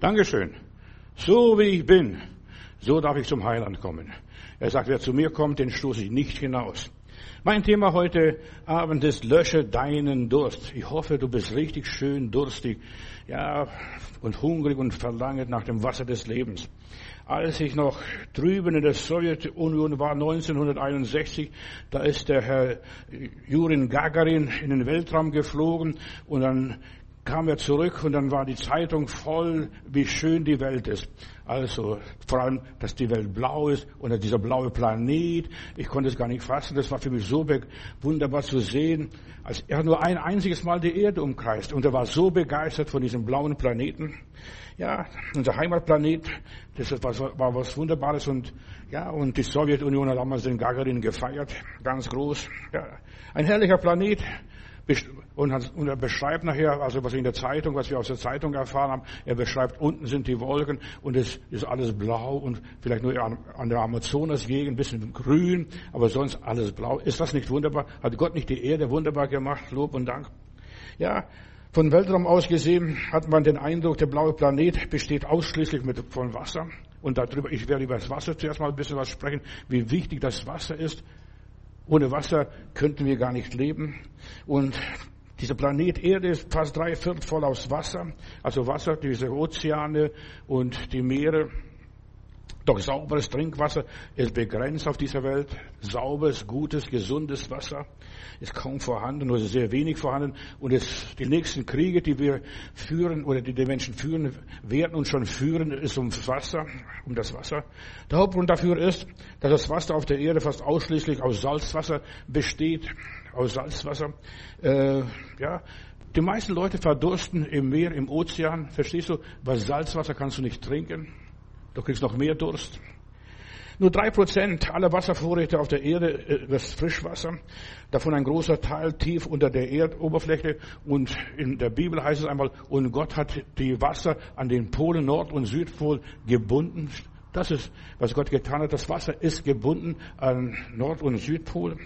Dankeschön. So wie ich bin, so darf ich zum Heiland kommen. Er sagt, wer zu mir kommt, den stoße ich nicht hinaus. Mein Thema heute Abend ist, lösche deinen Durst. Ich hoffe, du bist richtig schön durstig, ja, und hungrig und verlangt nach dem Wasser des Lebens. Als ich noch drüben in der Sowjetunion war, 1961, da ist der Herr Jurin Gagarin in den Weltraum geflogen und dann kam er zurück und dann war die Zeitung voll, wie schön die Welt ist. Also vor allem, dass die Welt blau ist und dieser blaue Planet. Ich konnte es gar nicht fassen. Das war für mich so wunderbar zu sehen. Als er nur ein einziges Mal die Erde umkreist und er war so begeistert von diesem blauen Planeten. Ja, unser Heimatplanet, das war, war was Wunderbares und ja, und die Sowjetunion hat damals den Gagarin gefeiert, ganz groß. Ja, ein herrlicher Planet. Und, er beschreibt nachher, also was in der Zeitung, was wir aus der Zeitung erfahren haben, er beschreibt, unten sind die Wolken und es ist alles blau und vielleicht nur an der Amazonas-Gegend ein bisschen grün, aber sonst alles blau. Ist das nicht wunderbar? Hat Gott nicht die Erde wunderbar gemacht? Lob und Dank. Ja, von Weltraum aus gesehen hat man den Eindruck, der blaue Planet besteht ausschließlich mit, von Wasser. Und darüber, ich werde über das Wasser zuerst mal ein bisschen was sprechen, wie wichtig das Wasser ist. Ohne Wasser könnten wir gar nicht leben. Und dieser Planet Erde ist fast drei Viertel voll aus Wasser. Also Wasser, diese Ozeane und die Meere. Doch sauberes Trinkwasser ist begrenzt auf dieser Welt. Sauberes, gutes, gesundes Wasser ist kaum vorhanden oder sehr wenig vorhanden. Und es, die nächsten Kriege, die wir führen oder die die Menschen führen werden und schon führen, ist um Wasser, um das Wasser. Der Hauptgrund dafür ist, dass das Wasser auf der Erde fast ausschließlich aus Salzwasser besteht, aus Salzwasser. Äh, ja, die meisten Leute verdursten im Meer, im Ozean. Verstehst du? Weil Salzwasser kannst du nicht trinken. Du kriegst noch mehr Durst. Nur drei Prozent aller Wasservorräte auf der Erde ist Frischwasser. Davon ein großer Teil tief unter der Erdoberfläche. Und in der Bibel heißt es einmal, und Gott hat die Wasser an den Polen Nord- und Südpol gebunden. Das ist, was Gott getan hat. Das Wasser ist gebunden an Nord- und Südpol.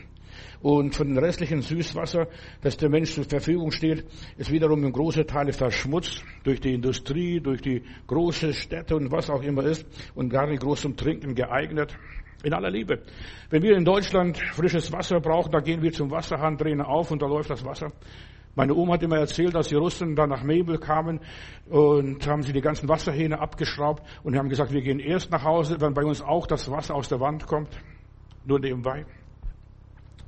Und von dem restlichen Süßwasser, das der Mensch zur Verfügung steht, ist wiederum in große Teile verschmutzt durch die Industrie, durch die großen Städte und was auch immer ist und gar nicht groß zum Trinken geeignet. In aller Liebe. Wenn wir in Deutschland frisches Wasser brauchen, dann gehen wir zum Wasserhahn, drehen auf und da läuft das Wasser. Meine Oma hat immer erzählt, dass die Russen dann nach Mebel kamen und haben sie die ganzen Wasserhähne abgeschraubt und haben gesagt, wir gehen erst nach Hause, wenn bei uns auch das Wasser aus der Wand kommt. Nur nebenbei.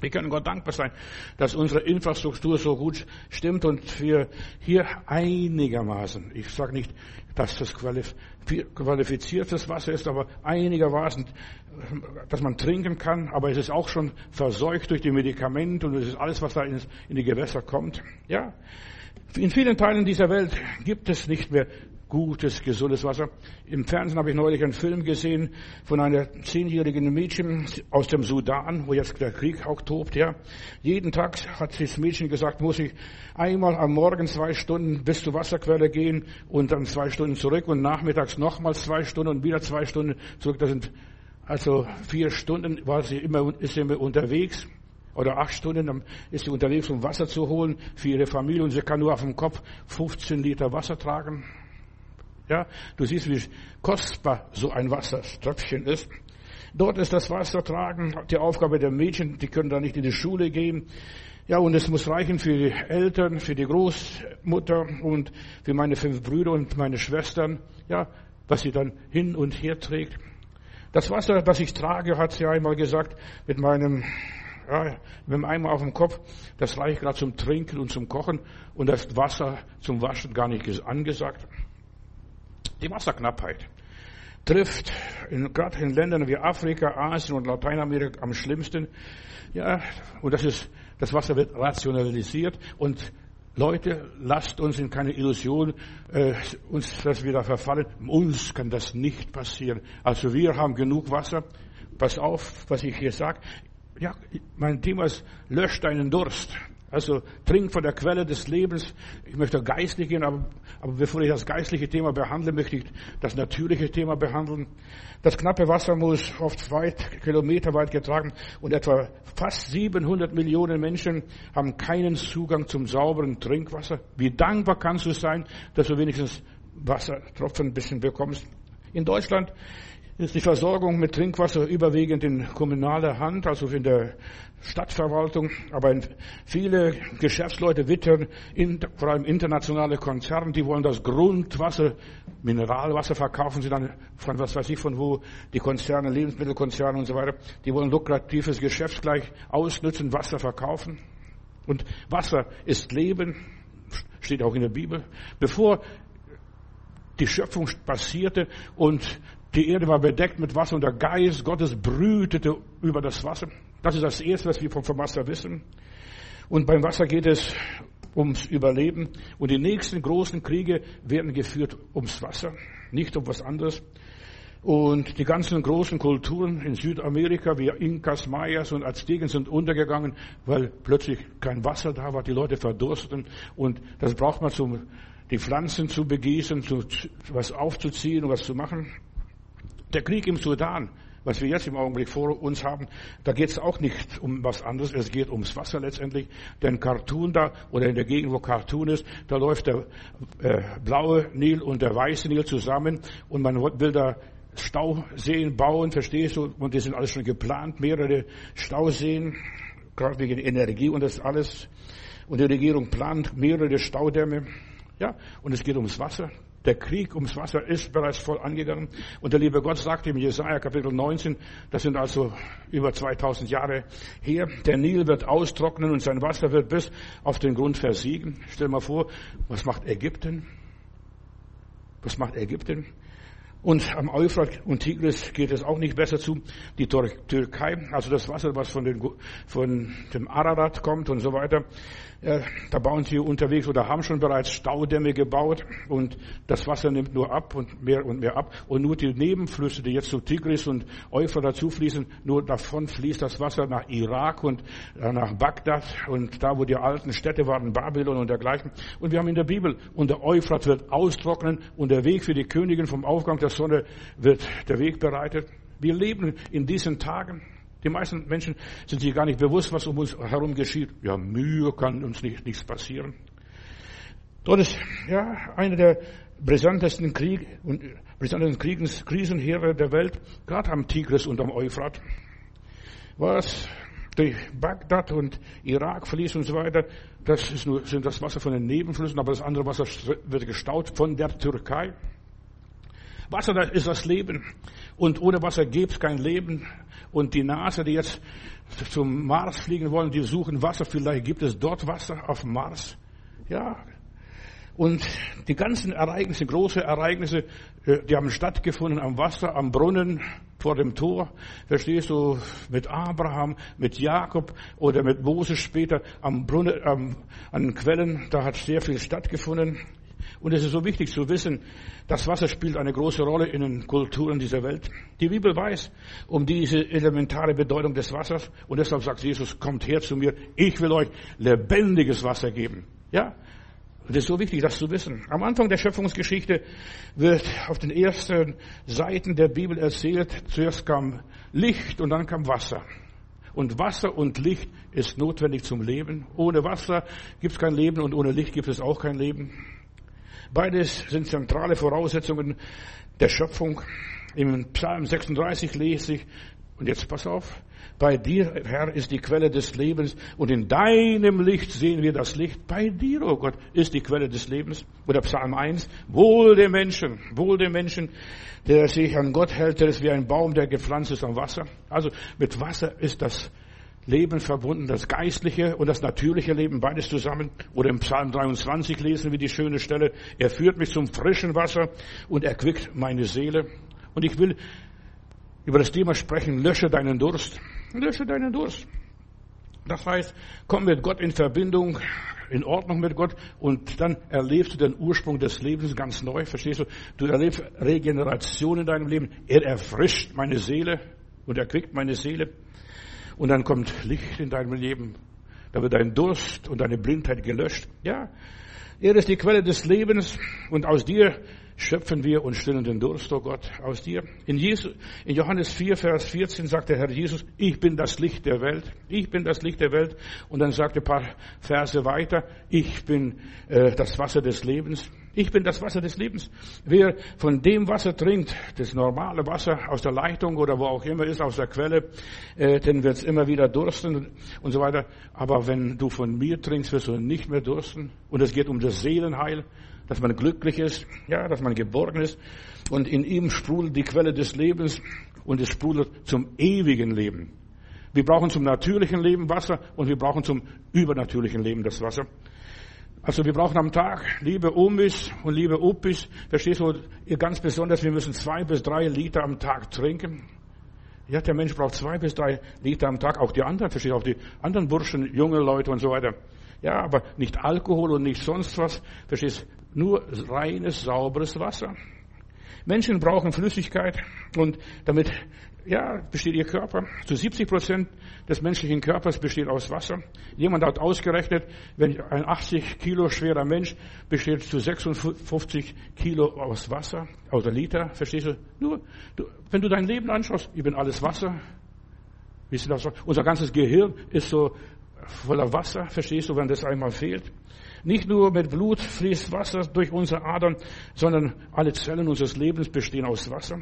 Wir können Gott dankbar sein, dass unsere Infrastruktur so gut stimmt und wir hier einigermaßen, ich sage nicht, dass das qualifiziertes Wasser ist, aber einigermaßen, dass man trinken kann, aber es ist auch schon verseucht durch die Medikamente und es ist alles, was da in die Gewässer kommt. Ja, in vielen Teilen dieser Welt gibt es nicht mehr gutes, gesundes Wasser. Im Fernsehen habe ich neulich einen Film gesehen von einer zehnjährigen Mädchen aus dem Sudan, wo jetzt der Krieg auch tobt, ja. Jeden Tag hat das Mädchen gesagt, muss ich einmal am Morgen zwei Stunden bis zur Wasserquelle gehen und dann zwei Stunden zurück und nachmittags nochmals zwei Stunden und wieder zwei Stunden zurück. Das sind also vier Stunden war sie immer, ist sie immer unterwegs oder acht Stunden, dann ist sie unterwegs, um Wasser zu holen für ihre Familie und sie kann nur auf dem Kopf 15 Liter Wasser tragen. Ja, du siehst, wie kostbar so ein Wassertröpfchen ist. Dort ist das Wassertragen die Aufgabe der Mädchen, die können da nicht in die Schule gehen. Ja, und es muss reichen für die Eltern, für die Großmutter und für meine fünf Brüder und meine Schwestern, ja, was sie dann hin und her trägt. Das Wasser, das ich trage, hat sie einmal gesagt, mit meinem, ja, mit dem Eimer auf dem Kopf, das reicht gerade zum Trinken und zum Kochen und das Wasser zum Waschen gar nicht angesagt. Die Wasserknappheit trifft gerade in Ländern wie Afrika, Asien und Lateinamerika am schlimmsten. Ja, und das ist, das Wasser wird rationalisiert und Leute, lasst uns in keine Illusion äh, uns das wieder verfallen. Uns kann das nicht passieren. Also wir haben genug Wasser. Pass auf, was ich hier sage. Ja, mein Thema ist, löscht deinen Durst. Also trink von der Quelle des Lebens. Ich möchte geistlich gehen, aber, aber bevor ich das geistliche Thema behandle, möchte ich das natürliche Thema behandeln. Das knappe Wasser muss oft weit, kilometerweit getragen und etwa fast 700 Millionen Menschen haben keinen Zugang zum sauberen Trinkwasser. Wie dankbar kannst du sein, dass du wenigstens Wassertropfen ein bisschen bekommst. In Deutschland ist die Versorgung mit Trinkwasser überwiegend in kommunaler Hand, also in der Stadtverwaltung. Aber viele Geschäftsleute wittern, vor allem internationale Konzerne, die wollen das Grundwasser, Mineralwasser verkaufen sie dann von was weiß ich von wo, die Konzerne, Lebensmittelkonzerne und so weiter. Die wollen lukratives Geschäft gleich ausnutzen, Wasser verkaufen. Und Wasser ist Leben, steht auch in der Bibel. Bevor die Schöpfung passierte und die Erde war bedeckt mit Wasser und der Geist Gottes brütete über das Wasser. Das ist das Erste, was wir vom Wasser wissen. Und beim Wasser geht es ums Überleben. Und die nächsten großen Kriege werden geführt ums Wasser, nicht um was anderes. Und die ganzen großen Kulturen in Südamerika wie Inkas, Mayas und Azteken sind untergegangen, weil plötzlich kein Wasser da war, die Leute verdursten. Und das braucht man, um die Pflanzen zu begießen, zu, was aufzuziehen was zu machen. Der Krieg im Sudan, was wir jetzt im Augenblick vor uns haben, da geht es auch nicht um was anderes, es geht ums Wasser letztendlich. Denn Khartoum da, oder in der Gegend, wo Khartoum ist, da läuft der äh, blaue Nil und der weiße Nil zusammen und man will da Stauseen bauen, verstehst du? Und die sind alles schon geplant, mehrere Stauseen, gerade wegen Energie und das alles. Und die Regierung plant mehrere Staudämme. Ja, und es geht ums Wasser. Der Krieg ums Wasser ist bereits voll angegangen. Und der liebe Gott sagt im Jesaja Kapitel 19, das sind also über 2000 Jahre her, der Nil wird austrocknen und sein Wasser wird bis auf den Grund versiegen. Stell mal vor, was macht Ägypten? Was macht Ägypten? Und am Euphrat und Tigris geht es auch nicht besser zu. Die Türkei, also das Wasser, was von, den, von dem Ararat kommt und so weiter, da bauen sie unterwegs oder haben schon bereits Staudämme gebaut und das Wasser nimmt nur ab und mehr und mehr ab und nur die Nebenflüsse, die jetzt zu Tigris und Euphrat dazu fließen, nur davon fließt das Wasser nach Irak und äh, nach Bagdad und da, wo die alten Städte waren, Babylon und dergleichen. Und wir haben in der Bibel, und der Euphrat wird austrocknen und der Weg für die Königin vom Aufgang der Sonne wird der Weg bereitet. Wir leben in diesen Tagen. Die meisten Menschen sind sich gar nicht bewusst, was um uns herum geschieht. Ja, Mühe kann uns nicht, nichts passieren. Dort ist, ja, einer der brisantesten Krieg und brisantesten Kriegens, Krisenheere der Welt, gerade am Tigris und am Euphrat. Was durch Bagdad und Irak fließt und so weiter, das ist nur, sind das Wasser von den Nebenflüssen, aber das andere Wasser wird gestaut von der Türkei. Wasser das ist das Leben. Und ohne Wasser gäbe es kein Leben. Und die NASA, die jetzt zum Mars fliegen wollen, die suchen Wasser. Vielleicht gibt es dort Wasser auf Mars. Ja. Und die ganzen Ereignisse, große Ereignisse, äh, die haben stattgefunden am Wasser, am Brunnen, vor dem Tor. Verstehst du? Mit Abraham, mit Jakob oder mit Moses später am Brunnen, am, an Quellen. Da hat sehr viel stattgefunden. Und es ist so wichtig zu wissen, das Wasser spielt eine große Rolle in den Kulturen dieser Welt. Die Bibel weiß um diese elementare Bedeutung des Wassers und deshalb sagt Jesus, kommt her zu mir, ich will euch lebendiges Wasser geben. Ja? Und es ist so wichtig, das zu wissen. Am Anfang der Schöpfungsgeschichte wird auf den ersten Seiten der Bibel erzählt, zuerst kam Licht und dann kam Wasser. Und Wasser und Licht ist notwendig zum Leben. Ohne Wasser gibt es kein Leben und ohne Licht gibt es auch kein Leben. Beides sind zentrale Voraussetzungen der Schöpfung. Im Psalm 36 lese ich, und jetzt pass auf, bei dir, Herr, ist die Quelle des Lebens und in deinem Licht sehen wir das Licht. Bei dir, oh Gott, ist die Quelle des Lebens. Oder Psalm 1, wohl dem Menschen, wohl dem Menschen, der sich an Gott hält, der ist wie ein Baum, der gepflanzt ist am Wasser. Also mit Wasser ist das Leben verbunden, das geistliche und das natürliche Leben, beides zusammen. Oder im Psalm 23 lesen wir die schöne Stelle, er führt mich zum frischen Wasser und erquickt meine Seele. Und ich will über das Thema sprechen, lösche deinen Durst. Lösche deinen Durst. Das heißt, komm mit Gott in Verbindung, in Ordnung mit Gott und dann erlebst du den Ursprung des Lebens ganz neu, verstehst du? Du erlebst Regeneration in deinem Leben. Er erfrischt meine Seele und erquickt meine Seele. Und dann kommt Licht in deinem Leben. Da wird dein Durst und deine Blindheit gelöscht. Ja, er ist die Quelle des Lebens und aus dir schöpfen wir und stillen den Durst, oh Gott, aus dir. In, Jesus, in Johannes 4, Vers 14 sagt der Herr Jesus, ich bin das Licht der Welt. Ich bin das Licht der Welt. Und dann sagt er ein paar Verse weiter, ich bin äh, das Wasser des Lebens. Ich bin das Wasser des Lebens. Wer von dem Wasser trinkt, das normale Wasser aus der Leitung oder wo auch immer ist, aus der Quelle, äh, dann wird es immer wieder dursten und so weiter. Aber wenn du von mir trinkst, wirst du nicht mehr dursten. Und es geht um das Seelenheil, dass man glücklich ist, ja, dass man geborgen ist. Und in ihm sprudelt die Quelle des Lebens und es sprudelt zum ewigen Leben. Wir brauchen zum natürlichen Leben Wasser und wir brauchen zum übernatürlichen Leben das Wasser. Also wir brauchen am Tag, liebe Omis und liebe Opis, verstehst du, ganz besonders, wir müssen zwei bis drei Liter am Tag trinken. Ja, der Mensch braucht zwei bis drei Liter am Tag, auch die anderen, verstehst du, auch die anderen Burschen, junge Leute und so weiter. Ja, aber nicht Alkohol und nicht sonst was, verstehst nur reines, sauberes Wasser. Menschen brauchen Flüssigkeit und damit ja, besteht ihr Körper. Zu 70 Prozent des menschlichen Körpers besteht aus Wasser. Jemand hat ausgerechnet, wenn ein 80 Kilo schwerer Mensch besteht zu 56 Kilo aus Wasser, aus Liter, verstehst du? Nur, du, wenn du dein Leben anschaust, ich bin alles Wasser. Unser ganzes Gehirn ist so voller Wasser, verstehst du, wenn das einmal fehlt? Nicht nur mit Blut fließt Wasser durch unsere Adern, sondern alle Zellen unseres Lebens bestehen aus Wasser.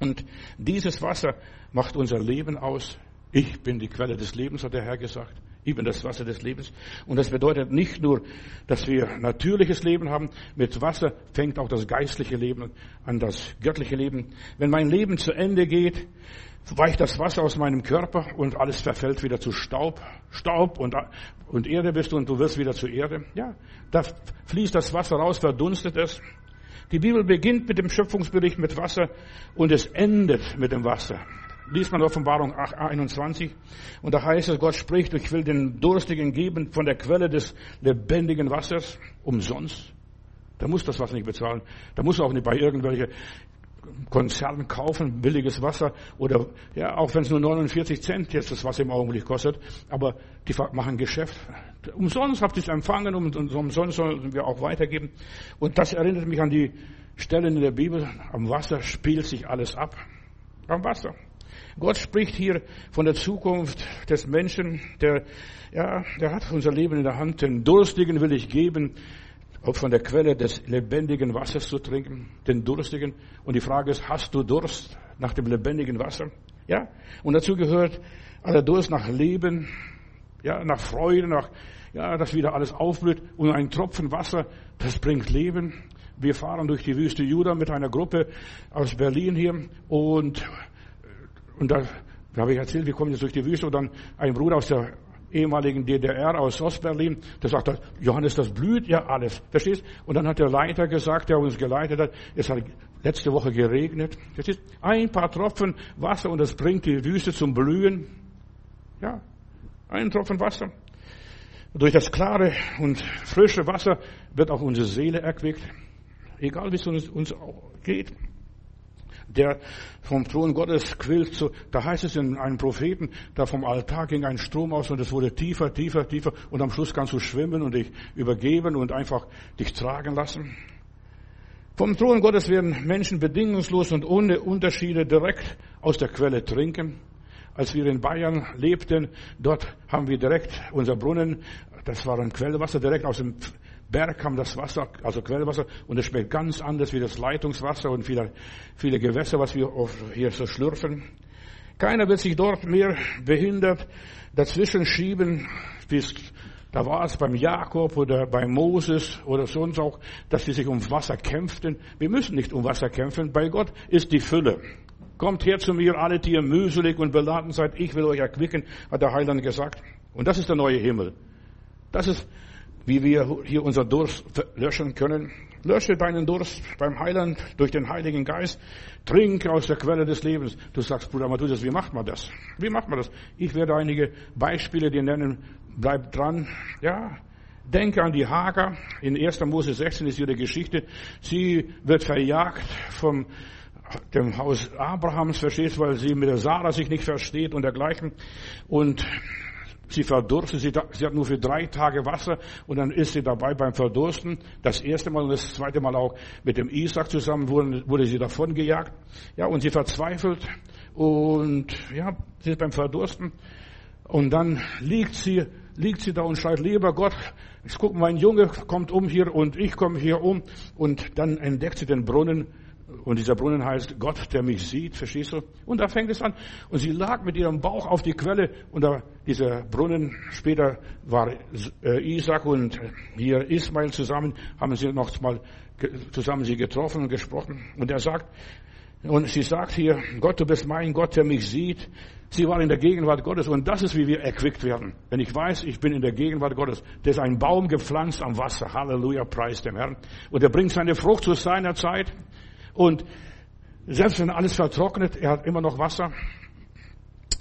Und dieses Wasser macht unser Leben aus. Ich bin die Quelle des Lebens, hat der Herr gesagt. Ich bin das Wasser des Lebens. Und das bedeutet nicht nur, dass wir natürliches Leben haben. Mit Wasser fängt auch das geistliche Leben an, das göttliche Leben. Wenn mein Leben zu Ende geht, weicht das Wasser aus meinem Körper und alles verfällt wieder zu Staub. Staub und, und Erde bist du und du wirst wieder zu Erde. Ja, da fließt das Wasser raus, verdunstet es. Die Bibel beginnt mit dem Schöpfungsbericht mit Wasser und es endet mit dem Wasser. Liest man Offenbarung 21 und da heißt es, Gott spricht, ich will den Durstigen geben von der Quelle des lebendigen Wassers umsonst. Da muss das Wasser nicht bezahlen. Da muss auch nicht bei irgendwelchen Konzernen kaufen, billiges Wasser oder ja, auch wenn es nur 49 Cent jetzt das Wasser im Augenblick kostet, aber die machen Geschäft. Umsonst habt ihr es empfangen und umsonst sollen wir auch weitergeben. Und das erinnert mich an die Stellen in der Bibel. Am Wasser spielt sich alles ab. Am Wasser. Gott spricht hier von der Zukunft des Menschen, der, ja, der hat unser Leben in der Hand. Den Durstigen will ich geben, auch von der Quelle des lebendigen Wassers zu trinken, den Durstigen. Und die Frage ist, hast du Durst nach dem lebendigen Wasser? Ja? Und dazu gehört aller Durst nach Leben, ja, nach Freude, nach, ja, dass wieder alles aufblüht. Und ein Tropfen Wasser, das bringt Leben. Wir fahren durch die Wüste Juda mit einer Gruppe aus Berlin hier und, und da, da habe ich erzählt, wir kommen jetzt durch die Wüste und dann ein Bruder aus der ehemaligen DDR aus Ostberlin, der sagt, Johannes, das blüht ja alles. Verstehst? Und dann hat der Leiter gesagt, der uns geleitet hat, es hat letzte Woche geregnet. Verstehst? Ein paar Tropfen Wasser und das bringt die Wüste zum Blühen. Ja, ein Tropfen Wasser. Durch das klare und frische Wasser wird auch unsere Seele erquickt. Egal wie es uns, uns geht der vom Thron Gottes quillt. So, da heißt es in einem Propheten, da vom Altar ging ein Strom aus und es wurde tiefer, tiefer, tiefer und am Schluss kannst du schwimmen und dich übergeben und einfach dich tragen lassen. Vom Thron Gottes werden Menschen bedingungslos und ohne Unterschiede direkt aus der Quelle trinken. Als wir in Bayern lebten, dort haben wir direkt unser Brunnen, das war ein Quellwasser, direkt aus dem Berg kam das Wasser, also Quellwasser, und es schmeckt ganz anders wie das Leitungswasser und viele, viele Gewässer, was wir hier so schlürfen. Keiner wird sich dort mehr behindert dazwischen schieben, es da war es beim Jakob oder bei Moses oder sonst auch, dass sie sich um Wasser kämpften. Wir müssen nicht um Wasser kämpfen. Bei Gott ist die Fülle. Kommt her zu mir, alle, die ihr mühselig und beladen seid. Ich will euch erquicken, hat der Heiland gesagt. Und das ist der neue Himmel. Das ist wie wir hier unser Durst löschen können. Lösche deinen Durst beim Heiland durch den Heiligen Geist. Trink aus der Quelle des Lebens. Du sagst, Bruder Matthäus, wie macht man das? Wie macht man das? Ich werde einige Beispiele dir nennen. Bleib dran. Ja. Denke an die Hager. In 1. Mose 16 ist ihre Geschichte. Sie wird verjagt vom dem Haus Abrahams, verstehst, weil sie mit der Sarah sich nicht versteht und dergleichen. Und Sie verdurstet, sie, sie, hat nur für drei Tage Wasser und dann ist sie dabei beim Verdursten. Das erste Mal und das zweite Mal auch mit dem Isaac zusammen wurde, wurde sie davon gejagt. Ja, und sie verzweifelt und ja, sie ist beim Verdursten und dann liegt sie liegt sie da und schreit, lieber Gott, ich guck, mein Junge kommt um hier und ich komme hier um. Und dann entdeckt sie den Brunnen und dieser Brunnen heißt Gott, der mich sieht, verstehst du? Und da fängt es an. Und sie lag mit ihrem Bauch auf die Quelle und da, dieser Brunnen, später war äh, Isaac und hier Ismail zusammen, haben sie noch mal zusammen sie getroffen und gesprochen. Und er sagt, und sie sagt hier, Gott, du bist mein Gott, der mich sieht. Sie war in der Gegenwart Gottes und das ist, wie wir erquickt werden. Wenn ich weiß, ich bin in der Gegenwart Gottes, der ist ein Baum gepflanzt am Wasser. Halleluja, preis dem Herrn. Und er bringt seine Frucht zu seiner Zeit. Und selbst wenn alles vertrocknet, er hat immer noch Wasser.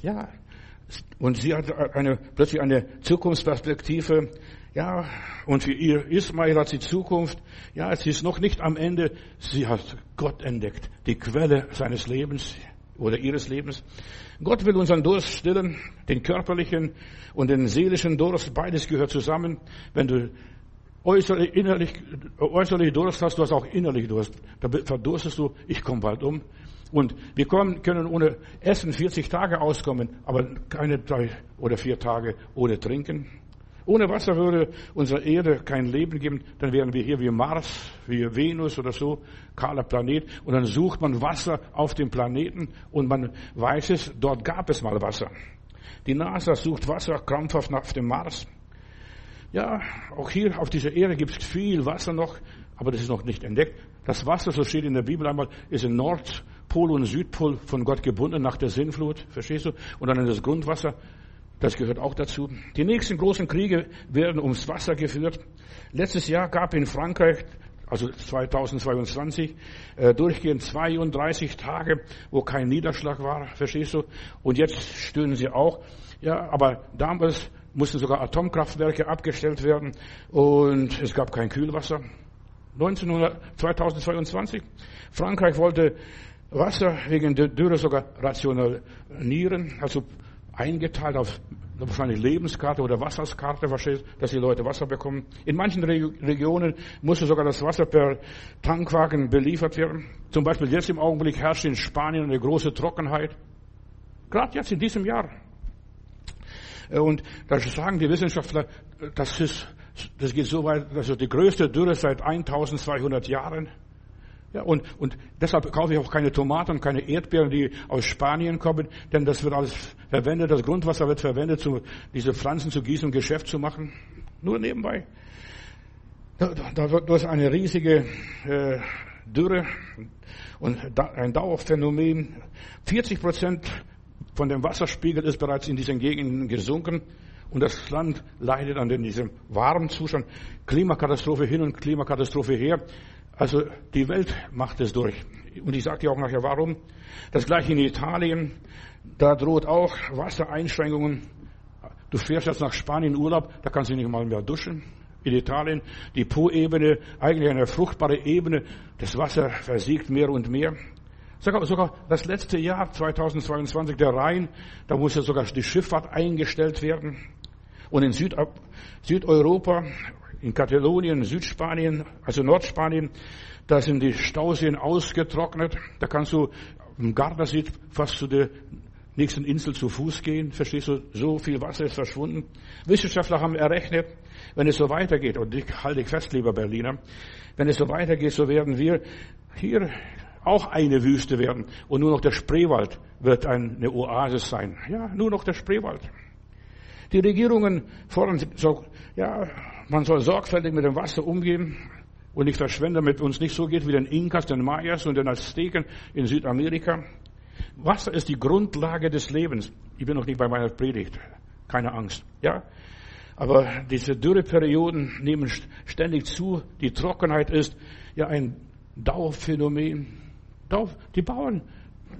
Ja. Und sie hat eine, plötzlich eine Zukunftsperspektive. Ja. Und für ihr Ismail hat sie Zukunft. Ja, sie ist noch nicht am Ende. Sie hat Gott entdeckt. Die Quelle seines Lebens oder ihres Lebens. Gott will unseren Durst stillen, den körperlichen und den seelischen Durst. Beides gehört zusammen. Wenn du äußerlich, innerlich, äußerlich Durst hast, du hast auch innerlich Durst. Da verdurstest du, ich komme bald um. Und wir kommen, können ohne Essen 40 Tage auskommen, aber keine drei oder vier Tage ohne Trinken. Ohne Wasser würde unsere Erde kein Leben geben, dann wären wir hier wie Mars, wie Venus oder so, kahler Planet. Und dann sucht man Wasser auf dem Planeten und man weiß es, dort gab es mal Wasser. Die NASA sucht Wasser krampfhaft auf dem Mars. Ja, auch hier auf dieser Erde gibt es viel Wasser noch, aber das ist noch nicht entdeckt. Das Wasser, so steht in der Bibel einmal, ist in Nordpol und Südpol von Gott gebunden nach der Sinnflut, verstehst du? Und dann das Grundwasser, das gehört auch dazu. Die nächsten großen Kriege werden ums Wasser geführt. Letztes Jahr gab in Frankreich also 2022, äh, durchgehend 32 Tage, wo kein Niederschlag war, verstehst du? Und jetzt stöhnen sie auch. Ja, aber damals mussten sogar Atomkraftwerke abgestellt werden und es gab kein Kühlwasser. 1900, 2022, Frankreich wollte Wasser wegen der Dürre sogar rationalisieren, also eingeteilt auf wahrscheinlich Lebenskarte oder Wasserskarte, dass die Leute Wasser bekommen. In manchen Regionen musste sogar das Wasser per Tankwagen beliefert werden. Zum Beispiel jetzt im Augenblick herrscht in Spanien eine große Trockenheit. Gerade jetzt in diesem Jahr. Äh, und da sagen die Wissenschaftler, das ist, das geht so weit, das ist die größte Dürre seit 1200 Jahren. Ja, und, und deshalb kaufe ich auch keine Tomaten und keine Erdbeeren, die aus Spanien kommen, denn das wird alles verwendet, das Grundwasser wird verwendet, um diese Pflanzen zu gießen und Geschäft zu machen. Nur nebenbei. Da, da wird durch eine riesige äh, Dürre und da, ein Dauerphänomen. 40 Prozent von dem Wasserspiegel ist bereits in diesen Gegenden gesunken und das Land leidet an diesem warmen Zustand. Klimakatastrophe hin und Klimakatastrophe her. Also die Welt macht es durch. Und ich sage dir auch nachher warum. Das gleiche in Italien. Da droht auch Wassereinschränkungen. Du fährst jetzt nach Spanien Urlaub, da kannst du nicht mal mehr duschen. In Italien die Po-Ebene, eigentlich eine fruchtbare Ebene. Das Wasser versiegt mehr und mehr. Sogar, sogar das letzte Jahr 2022, der Rhein, da musste sogar die Schifffahrt eingestellt werden. Und in Süd, Südeuropa, in Katalonien, Südspanien, also Nordspanien, da sind die Stauseen ausgetrocknet. Da kannst du im Gardasee fast zu der nächsten Insel zu Fuß gehen. Verstehst du? So viel Wasser ist verschwunden. Wissenschaftler haben errechnet, wenn es so weitergeht, und ich halte ich fest, lieber Berliner, wenn es so weitergeht, so werden wir hier auch eine Wüste werden. Und nur noch der Spreewald wird eine Oasis sein. Ja, nur noch der Spreewald. Die Regierungen fordern, ja, man soll sorgfältig mit dem Wasser umgehen und nicht verschwenden, damit uns nicht so geht wie den Inkas, den Mayas und den Azteken in Südamerika. Wasser ist die Grundlage des Lebens. Ich bin noch nicht bei meiner Predigt. Keine Angst. Ja? Aber diese Dürreperioden nehmen ständig zu. Die Trockenheit ist ja ein Dauerphänomen. Die Bauern,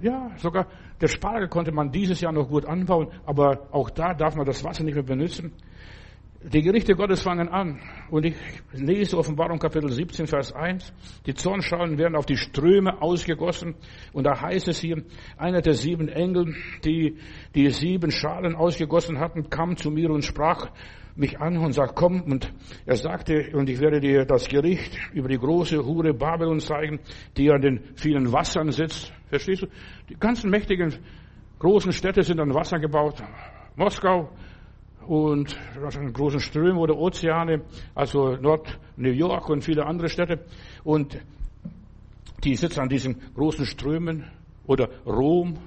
ja, sogar der Spargel konnte man dieses Jahr noch gut anbauen, aber auch da darf man das Wasser nicht mehr benutzen. Die Gerichte Gottes fangen an. Und ich lese Offenbarung Kapitel 17, Vers 1. Die Zornschalen werden auf die Ströme ausgegossen. Und da heißt es hier, einer der sieben Engel, die die sieben Schalen ausgegossen hatten, kam zu mir und sprach, mich an und sagt, komm. Und er sagte, und ich werde dir das Gericht über die große Hure Babylon zeigen, die an den vielen Wassern sitzt. Verstehst du? Die ganzen mächtigen großen Städte sind an Wasser gebaut. Moskau und großen Ströme oder Ozeane, also Nord New York und viele andere Städte. Und die sitzen an diesen großen Strömen oder Rom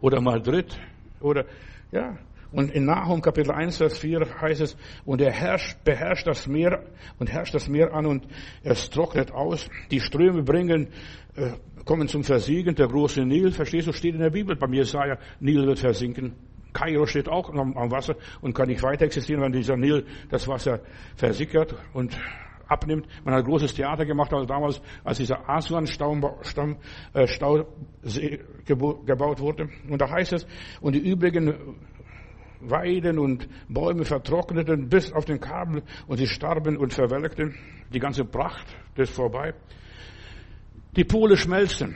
oder Madrid oder, ja. Und in Nahum Kapitel 1, Vers 4 heißt es, und er herrscht, beherrscht das Meer und herrscht das Meer an und es trocknet aus. Die Ströme bringen, äh, kommen zum Versiegen. Der große Nil, verstehst du, steht in der Bibel bei Jesaja, Nil wird versinken. Kairo steht auch am, am Wasser und kann nicht weiter existieren, wenn dieser Nil das Wasser versickert und abnimmt. Man hat ein großes Theater gemacht, also damals, als dieser Asuan-Stau äh, gebaut wurde. Und da heißt es, und die übrigen Weiden und Bäume vertrockneten bis auf den Kabel und sie starben und verwelkten. Die ganze Pracht ist vorbei. Die Pole schmelzen.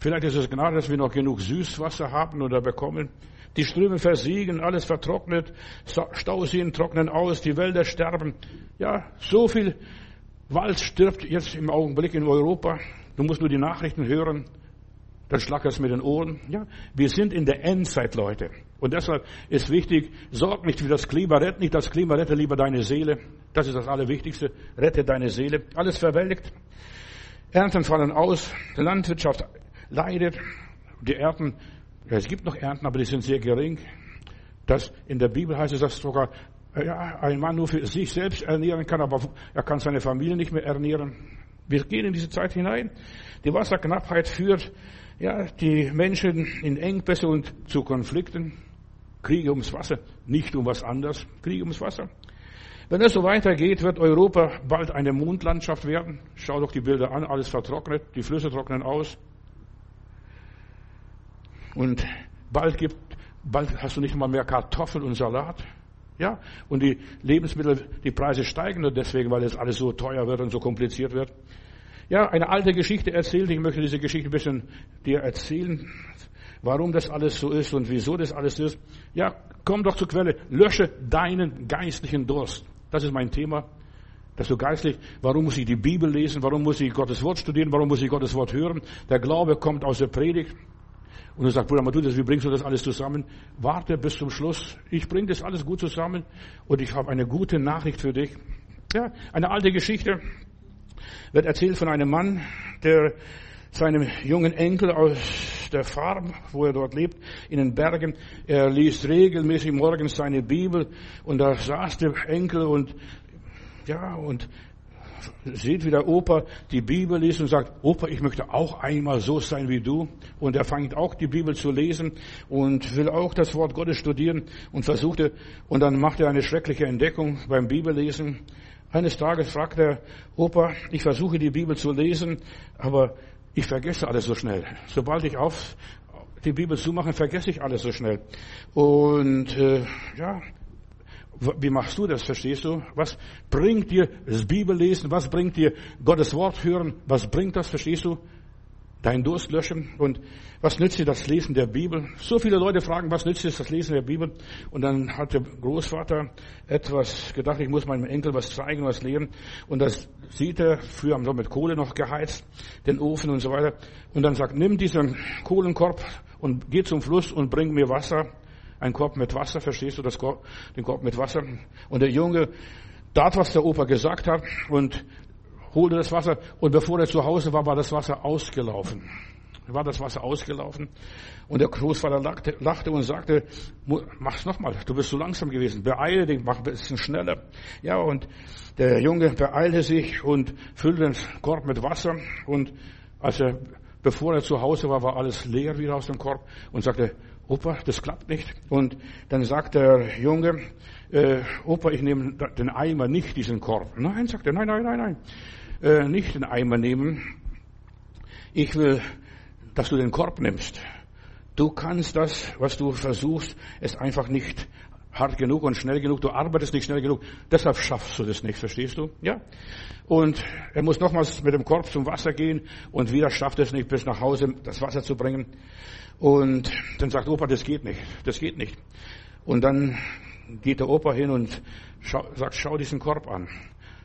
Vielleicht ist es Gnade, dass wir noch genug Süßwasser haben oder bekommen. Die Ströme versiegen, alles vertrocknet, Stauseen trocknen aus, die Wälder sterben. Ja, so viel Wald stirbt jetzt im Augenblick in Europa. Du musst nur die Nachrichten hören, dann schlackert es mit den Ohren. Ja, wir sind in der Endzeit, Leute. Und deshalb ist wichtig, sorg nicht für das Klima, rette nicht das Klima, rette lieber deine Seele. Das ist das Allerwichtigste. Rette deine Seele. Alles verwelkt. Ernten fallen aus. Landwirtschaft leidet. Die Ernten ja, es gibt noch Ernten, aber die sind sehr gering. Das, in der Bibel heißt es, dass sogar ja, ein Mann nur für sich selbst ernähren kann, aber er kann seine Familie nicht mehr ernähren. Wir gehen in diese Zeit hinein. Die Wasserknappheit führt ja, die Menschen in Engpässe und zu Konflikten. Kriege ums Wasser, nicht um was anderes. Kriege ums Wasser. Wenn es so weitergeht, wird Europa bald eine Mondlandschaft werden. Schau doch die Bilder an, alles vertrocknet, die Flüsse trocknen aus. Und bald gibt, bald hast du nicht mal mehr Kartoffeln und Salat. Ja, und die Lebensmittel, die Preise steigen nur deswegen, weil es alles so teuer wird und so kompliziert wird. Ja, eine alte Geschichte erzählt. Ich möchte diese Geschichte ein bisschen dir erzählen, warum das alles so ist und wieso das alles ist. Ja, komm doch zur Quelle. Lösche deinen geistlichen Durst. Das ist mein Thema. Dass du geistlich, warum muss ich die Bibel lesen? Warum muss ich Gottes Wort studieren? Warum muss ich Gottes Wort hören? Der Glaube kommt aus der Predigt. Und er sagt, Bruder Matthäus, wie bringst du das alles zusammen? Warte bis zum Schluss. Ich bringe das alles gut zusammen und ich habe eine gute Nachricht für dich. Ja, eine alte Geschichte wird erzählt von einem Mann, der seinem jungen Enkel aus der Farm, wo er dort lebt, in den Bergen, er liest regelmäßig morgens seine Bibel und da saß der Enkel und ja, und sieht, wie der Opa die Bibel liest und sagt, Opa, ich möchte auch einmal so sein wie du. Und er fängt auch die Bibel zu lesen und will auch das Wort Gottes studieren und versuchte, und dann macht er eine schreckliche Entdeckung beim Bibellesen. Eines Tages fragt er, Opa, ich versuche die Bibel zu lesen, aber ich vergesse alles so schnell. Sobald ich auf die Bibel zumache, vergesse ich alles so schnell. Und äh, ja, wie machst du das, verstehst du? Was bringt dir das Bibellesen? Was bringt dir Gottes Wort hören? Was bringt das, verstehst du? Dein Durst löschen. Und was nützt dir das Lesen der Bibel? So viele Leute fragen, was nützt dir das Lesen der Bibel? Und dann hat der Großvater etwas gedacht, ich muss meinem Enkel was zeigen, was lehren. Und das sieht er, früher haben wir mit Kohle noch geheizt, den Ofen und so weiter. Und dann sagt, nimm diesen Kohlenkorb und geh zum Fluss und bring mir Wasser ein Korb mit Wasser, verstehst du das Korb, den Korb mit Wasser? Und der Junge tat, was der Opa gesagt hat und holte das Wasser. Und bevor er zu Hause war, war das Wasser ausgelaufen. War das Wasser ausgelaufen. Und der Großvater lachte, lachte und sagte, mach's nochmal, du bist so langsam gewesen, beeile dich, mach ein bisschen schneller. Ja, und der Junge beeilte sich und füllte den Korb mit Wasser und als er, bevor er zu Hause war, war alles leer wieder aus dem Korb und sagte, Opa, das klappt nicht. Und dann sagt der Junge, äh, Opa, ich nehme den Eimer, nicht diesen Korb. Nein, sagt er, nein, nein, nein, nein, äh, nicht den Eimer nehmen. Ich will, dass du den Korb nimmst. Du kannst das, was du versuchst, es einfach nicht hart genug und schnell genug. Du arbeitest nicht schnell genug. Deshalb schaffst du das nicht, verstehst du? Ja? Und er muss nochmals mit dem Korb zum Wasser gehen und wieder schafft es nicht, bis nach Hause das Wasser zu bringen. Und dann sagt Opa, das geht nicht, das geht nicht. Und dann geht der Opa hin und schau, sagt, schau diesen Korb an.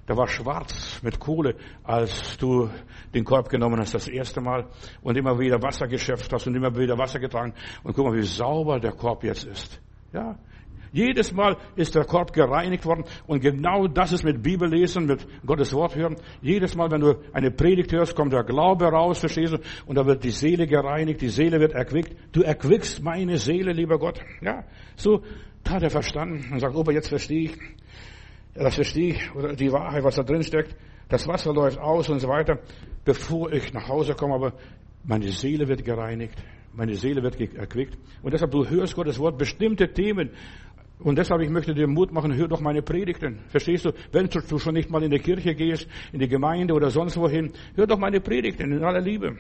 Der war schwarz mit Kohle, als du den Korb genommen hast das erste Mal und immer wieder Wasser geschöpft hast und immer wieder Wasser getragen. Und guck mal, wie sauber der Korb jetzt ist. Ja, Jedes Mal ist der Korb gereinigt worden. Und genau das ist mit Bibellesen, mit Gottes Wort hören. Jedes Mal, wenn du eine Predigt hörst, kommt der Glaube raus, verstehst du? Und da wird die Seele gereinigt, die Seele wird erquickt. Du erquickst meine Seele, lieber Gott. Ja, so hat er verstanden und sagt, Opa, jetzt verstehe ich. Das verstehe ich, oder die Wahrheit, was da drin steckt. Das Wasser läuft aus und so weiter, bevor ich nach Hause komme, aber meine Seele wird gereinigt. Meine Seele wird erquickt. Und deshalb, du hörst Gottes Wort, bestimmte Themen. Und deshalb, ich möchte dir Mut machen, hör doch meine Predigten. Verstehst du? Wenn du schon nicht mal in die Kirche gehst, in die Gemeinde oder sonst wohin, hör doch meine Predigten in aller Liebe.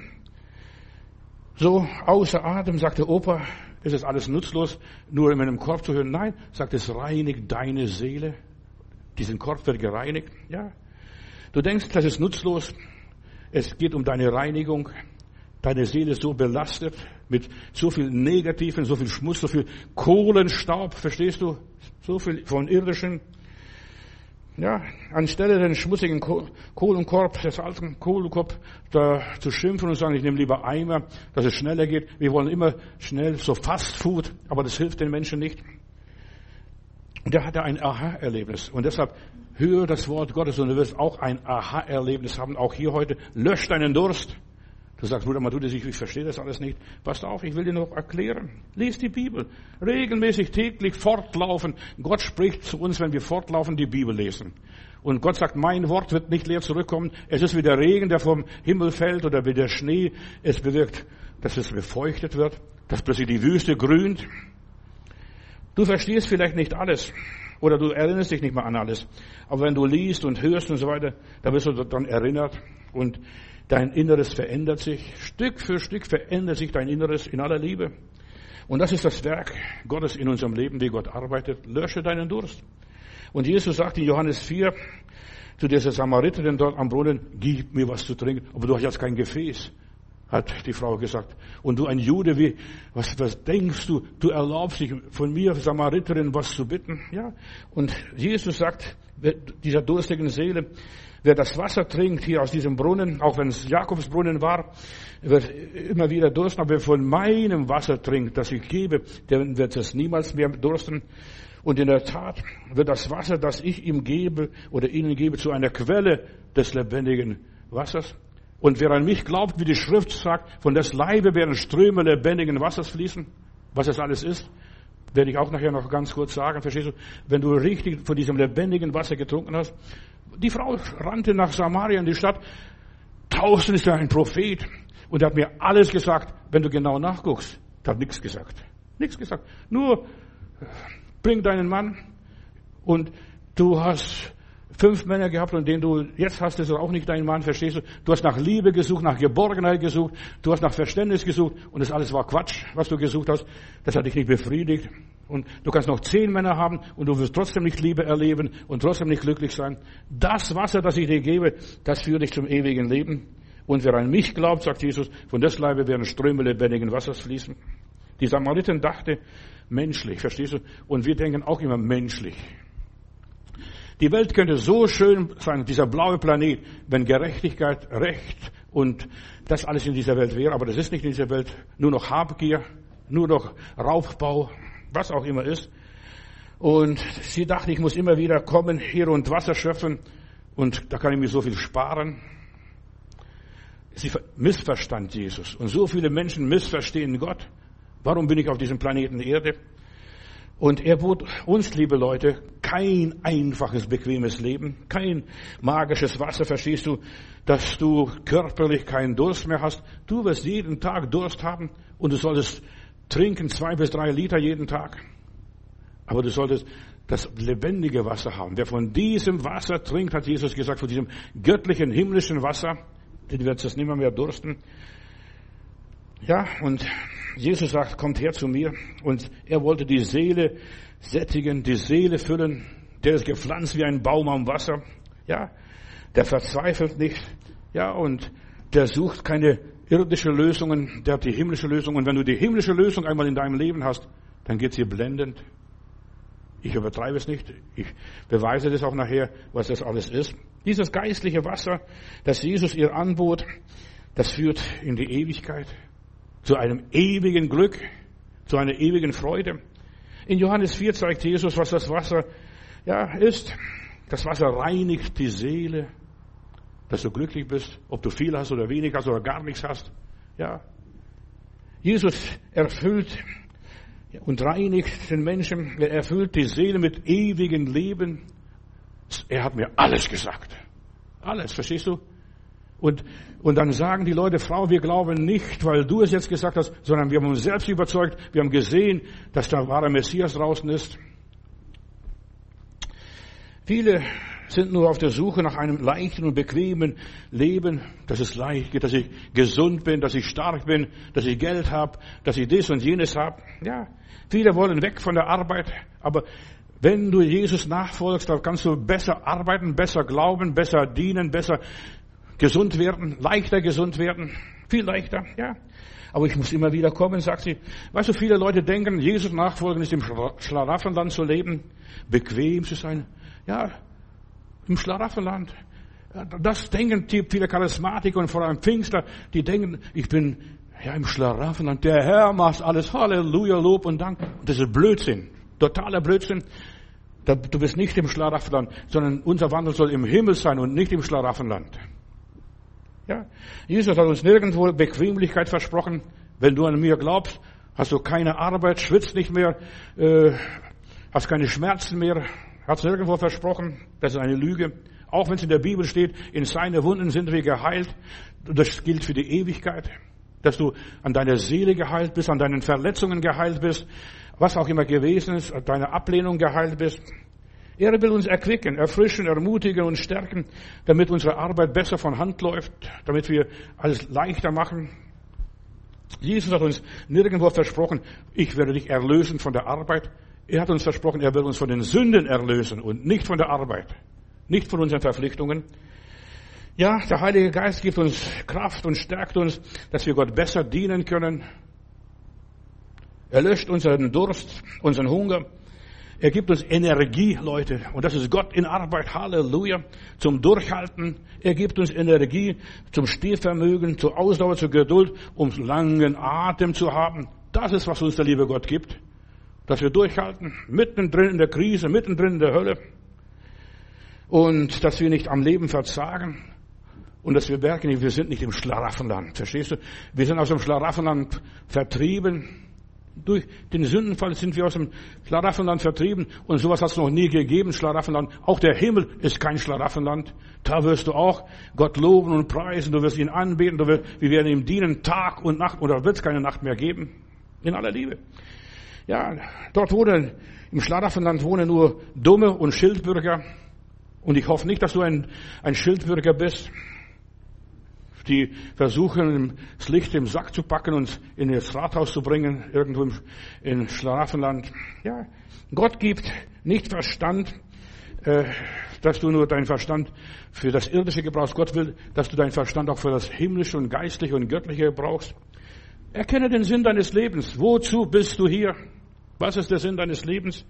So außer Atem, sagt der Opa, ist es alles nutzlos, nur in meinem Korb zu hören. Nein, sagt es, reinigt deine Seele. Diesen Korb wird gereinigt. Ja. Du denkst, das ist nutzlos. Es geht um deine Reinigung deine Seele so belastet mit so viel Negativen, so viel Schmutz, so viel Kohlenstaub, verstehst du? So viel von irdischen. Ja, anstelle den schmutzigen Kohlenkorb, des alten Kohlenkorb, da zu schimpfen und sagen, ich nehme lieber Eimer, dass es schneller geht. Wir wollen immer schnell so Fast Food, aber das hilft den Menschen nicht. Und der hatte ein Aha-Erlebnis. Und deshalb höre das Wort Gottes und du wirst auch ein Aha-Erlebnis haben, auch hier heute. Lösch deinen Durst. Du sagst, Bruder Matthäus, ich, ich verstehe das alles nicht. Pass auf, ich will dir noch erklären. Lies die Bibel. Regelmäßig, täglich, fortlaufen. Gott spricht zu uns, wenn wir fortlaufen die Bibel lesen. Und Gott sagt, mein Wort wird nicht leer zurückkommen. Es ist wie der Regen, der vom Himmel fällt oder wie der Schnee. Es bewirkt, dass es befeuchtet wird, dass plötzlich die Wüste grünt. Du verstehst vielleicht nicht alles oder du erinnerst dich nicht mehr an alles. Aber wenn du liest und hörst und so weiter, da wirst du dann erinnert und Dein Inneres verändert sich. Stück für Stück verändert sich dein Inneres in aller Liebe. Und das ist das Werk Gottes in unserem Leben, wie Gott arbeitet. Lösche deinen Durst. Und Jesus sagt in Johannes 4 zu dieser Samariterin dort am Brunnen, gib mir was zu trinken. Aber du hast jetzt kein Gefäß, hat die Frau gesagt. Und du ein Jude, wie, was, was denkst du? Du erlaubst dich von mir, Samariterin, was zu bitten? Ja. Und Jesus sagt, dieser durstigen Seele, Wer das Wasser trinkt hier aus diesem Brunnen, auch wenn es Jakobsbrunnen war, wird immer wieder dursten. Aber wer von meinem Wasser trinkt, das ich gebe, der wird es niemals mehr dursten. Und in der Tat wird das Wasser, das ich ihm gebe oder ihnen gebe, zu einer Quelle des lebendigen Wassers. Und wer an mich glaubt, wie die Schrift sagt, von des Leibe werden Ströme lebendigen Wassers fließen, was es alles ist, werde ich auch nachher noch ganz kurz sagen. Verstehst du? Wenn du richtig von diesem lebendigen Wasser getrunken hast, die Frau rannte nach Samaria in die Stadt. Tausend ist ja ein Prophet. Und hat mir alles gesagt, wenn du genau nachguckst. Hat nichts gesagt. Nichts gesagt. Nur, bring deinen Mann. Und du hast fünf Männer gehabt und den du jetzt hast, ist auch nicht dein Mann, verstehst du? Du hast nach Liebe gesucht, nach Geborgenheit gesucht, du hast nach Verständnis gesucht und das alles war Quatsch, was du gesucht hast. Das hat dich nicht befriedigt. Und du kannst noch zehn Männer haben und du wirst trotzdem nicht Liebe erleben und trotzdem nicht glücklich sein. Das Wasser, das ich dir gebe, das führt dich zum ewigen Leben. Und wer an mich glaubt, sagt Jesus, von des Leibe werden Ströme lebendigen Wassers fließen. Die Samariten dachte menschlich, verstehst du? Und wir denken auch immer menschlich. Die Welt könnte so schön sein, dieser blaue Planet, wenn Gerechtigkeit, Recht und das alles in dieser Welt wäre. Aber das ist nicht in dieser Welt. Nur noch Habgier, nur noch Raubbau, was auch immer ist. Und sie dachte, ich muss immer wieder kommen hier und Wasser schöpfen und da kann ich mir so viel sparen. Sie missverstand Jesus und so viele Menschen missverstehen Gott. Warum bin ich auf diesem Planeten Erde? Und er bot uns, liebe Leute, kein einfaches, bequemes Leben, kein magisches Wasser, verstehst du, dass du körperlich keinen Durst mehr hast. Du wirst jeden Tag Durst haben und du solltest trinken zwei bis drei Liter jeden Tag. Aber du solltest das lebendige Wasser haben. Wer von diesem Wasser trinkt, hat Jesus gesagt, von diesem göttlichen, himmlischen Wasser, den wird es nimmer mehr dursten. Ja, und Jesus sagt, kommt her zu mir. Und er wollte die Seele sättigen, die Seele füllen. Der ist gepflanzt wie ein Baum am Wasser. Ja, der verzweifelt nicht. Ja, und der sucht keine irdische Lösungen, der hat die himmlische Lösung. Und wenn du die himmlische Lösung einmal in deinem Leben hast, dann geht sie blendend. Ich übertreibe es nicht. Ich beweise das auch nachher, was das alles ist. Dieses geistliche Wasser, das Jesus ihr anbot, das führt in die Ewigkeit, zu einem ewigen Glück, zu einer ewigen Freude. In Johannes 4 zeigt Jesus, was das Wasser, ja, ist. Das Wasser reinigt die Seele, dass du glücklich bist, ob du viel hast oder wenig hast oder gar nichts hast. Ja. Jesus erfüllt und reinigt den Menschen. Er erfüllt die Seele mit ewigem Leben. Er hat mir alles gesagt. Alles, verstehst du? Und, und dann sagen die Leute, Frau, wir glauben nicht, weil du es jetzt gesagt hast, sondern wir haben uns selbst überzeugt, wir haben gesehen, dass der wahre Messias draußen ist. Viele sind nur auf der Suche nach einem leichten und bequemen Leben, dass es leicht geht, dass ich gesund bin, dass ich stark bin, dass ich Geld habe, dass ich dies und jenes habe. Ja, viele wollen weg von der Arbeit, aber wenn du Jesus nachfolgst, dann kannst du besser arbeiten, besser glauben, besser dienen, besser gesund werden, leichter gesund werden, viel leichter, ja. Aber ich muss immer wieder kommen, sagt sie. Weißt du, viele Leute denken, Jesus nachfolgen ist im Schlaraffenland zu leben, bequem zu sein. Ja, im Schlaraffenland. Das denken viele Charismatiker und vor allem Pfingster, die denken, ich bin ja im Schlaraffenland, der Herr macht alles, Halleluja, Lob und Dank. Das ist Blödsinn, totaler Blödsinn. Du bist nicht im Schlaraffenland, sondern unser Wandel soll im Himmel sein und nicht im Schlaraffenland. Ja? Jesus hat uns nirgendwo Bequemlichkeit versprochen. Wenn du an mir glaubst, hast du keine Arbeit, schwitzt nicht mehr, äh, hast keine Schmerzen mehr. Hat es nirgendwo versprochen. Das ist eine Lüge. Auch wenn es in der Bibel steht, in seine Wunden sind wir geheilt. Das gilt für die Ewigkeit. Dass du an deiner Seele geheilt bist, an deinen Verletzungen geheilt bist, was auch immer gewesen ist, an deiner Ablehnung geheilt bist. Er will uns erquicken, erfrischen, ermutigen und stärken, damit unsere Arbeit besser von Hand läuft, damit wir alles leichter machen. Jesus hat uns nirgendwo versprochen, ich werde dich erlösen von der Arbeit. Er hat uns versprochen, er will uns von den Sünden erlösen und nicht von der Arbeit, nicht von unseren Verpflichtungen. Ja, der Heilige Geist gibt uns Kraft und stärkt uns, dass wir Gott besser dienen können. Er löscht unseren Durst, unseren Hunger. Er gibt uns Energie, Leute. Und das ist Gott in Arbeit. Halleluja. Zum Durchhalten. Er gibt uns Energie zum Stehvermögen, zur Ausdauer, zur Geduld, um langen Atem zu haben. Das ist, was uns der liebe Gott gibt. Dass wir durchhalten. Mittendrin in der Krise, mittendrin in der Hölle. Und dass wir nicht am Leben verzagen. Und dass wir merken, wir sind nicht im Schlaraffenland. Verstehst du? Wir sind aus dem Schlaraffenland vertrieben. Durch den Sündenfall sind wir aus dem Schlaraffenland vertrieben und sowas hat es noch nie gegeben, Schlaraffenland. Auch der Himmel ist kein Schlaraffenland. Da wirst du auch Gott loben und preisen, du wirst ihn anbeten, du wirst, wir werden ihm dienen Tag und Nacht oder wird es keine Nacht mehr geben. In aller Liebe. Ja, dort wohnen, im Schlaraffenland wohnen nur Dumme und Schildbürger. Und ich hoffe nicht, dass du ein, ein Schildbürger bist die versuchen, das Licht im Sack zu packen und in das Rathaus zu bringen, irgendwo im, Schlafenland. Ja, Gott gibt nicht Verstand, äh, dass du nur deinen Verstand für das Irdische gebrauchst. Gott will, dass du deinen Verstand auch für das Himmlische und Geistliche und Göttliche brauchst. Erkenne den Sinn deines Lebens. Wozu bist du hier? Was ist der Sinn deines Lebens?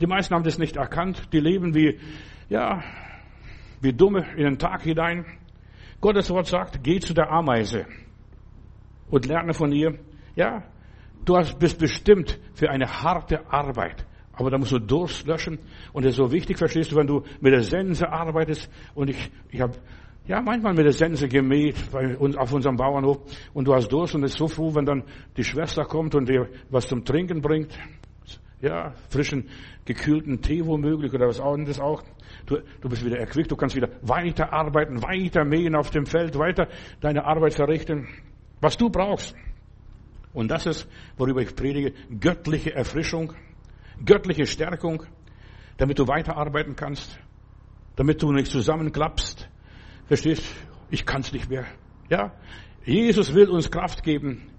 Die meisten haben das nicht erkannt. Die leben wie, ja, wie Dumme in den Tag hinein. Gottes Wort sagt, geh zu der Ameise und lerne von ihr. Ja, du bist bestimmt für eine harte Arbeit. Aber da musst du Durst löschen. Und das ist so wichtig, verstehst du, wenn du mit der Sense arbeitest. Und ich, ich habe ja manchmal mit der Sense gemäht bei uns, auf unserem Bauernhof. Und du hast Durst und ist so froh, wenn dann die Schwester kommt und dir was zum Trinken bringt. Ja, frischen, gekühlten Tee womöglich oder was anderes auch. Du, du bist wieder erquickt, du kannst wieder weiter arbeiten, weiter mähen auf dem Feld, weiter deine Arbeit verrichten, was du brauchst. Und das ist, worüber ich predige, göttliche Erfrischung, göttliche Stärkung, damit du weiterarbeiten kannst, damit du nicht zusammenklappst. Verstehst? Ich kann's nicht mehr. Ja? Jesus will uns Kraft geben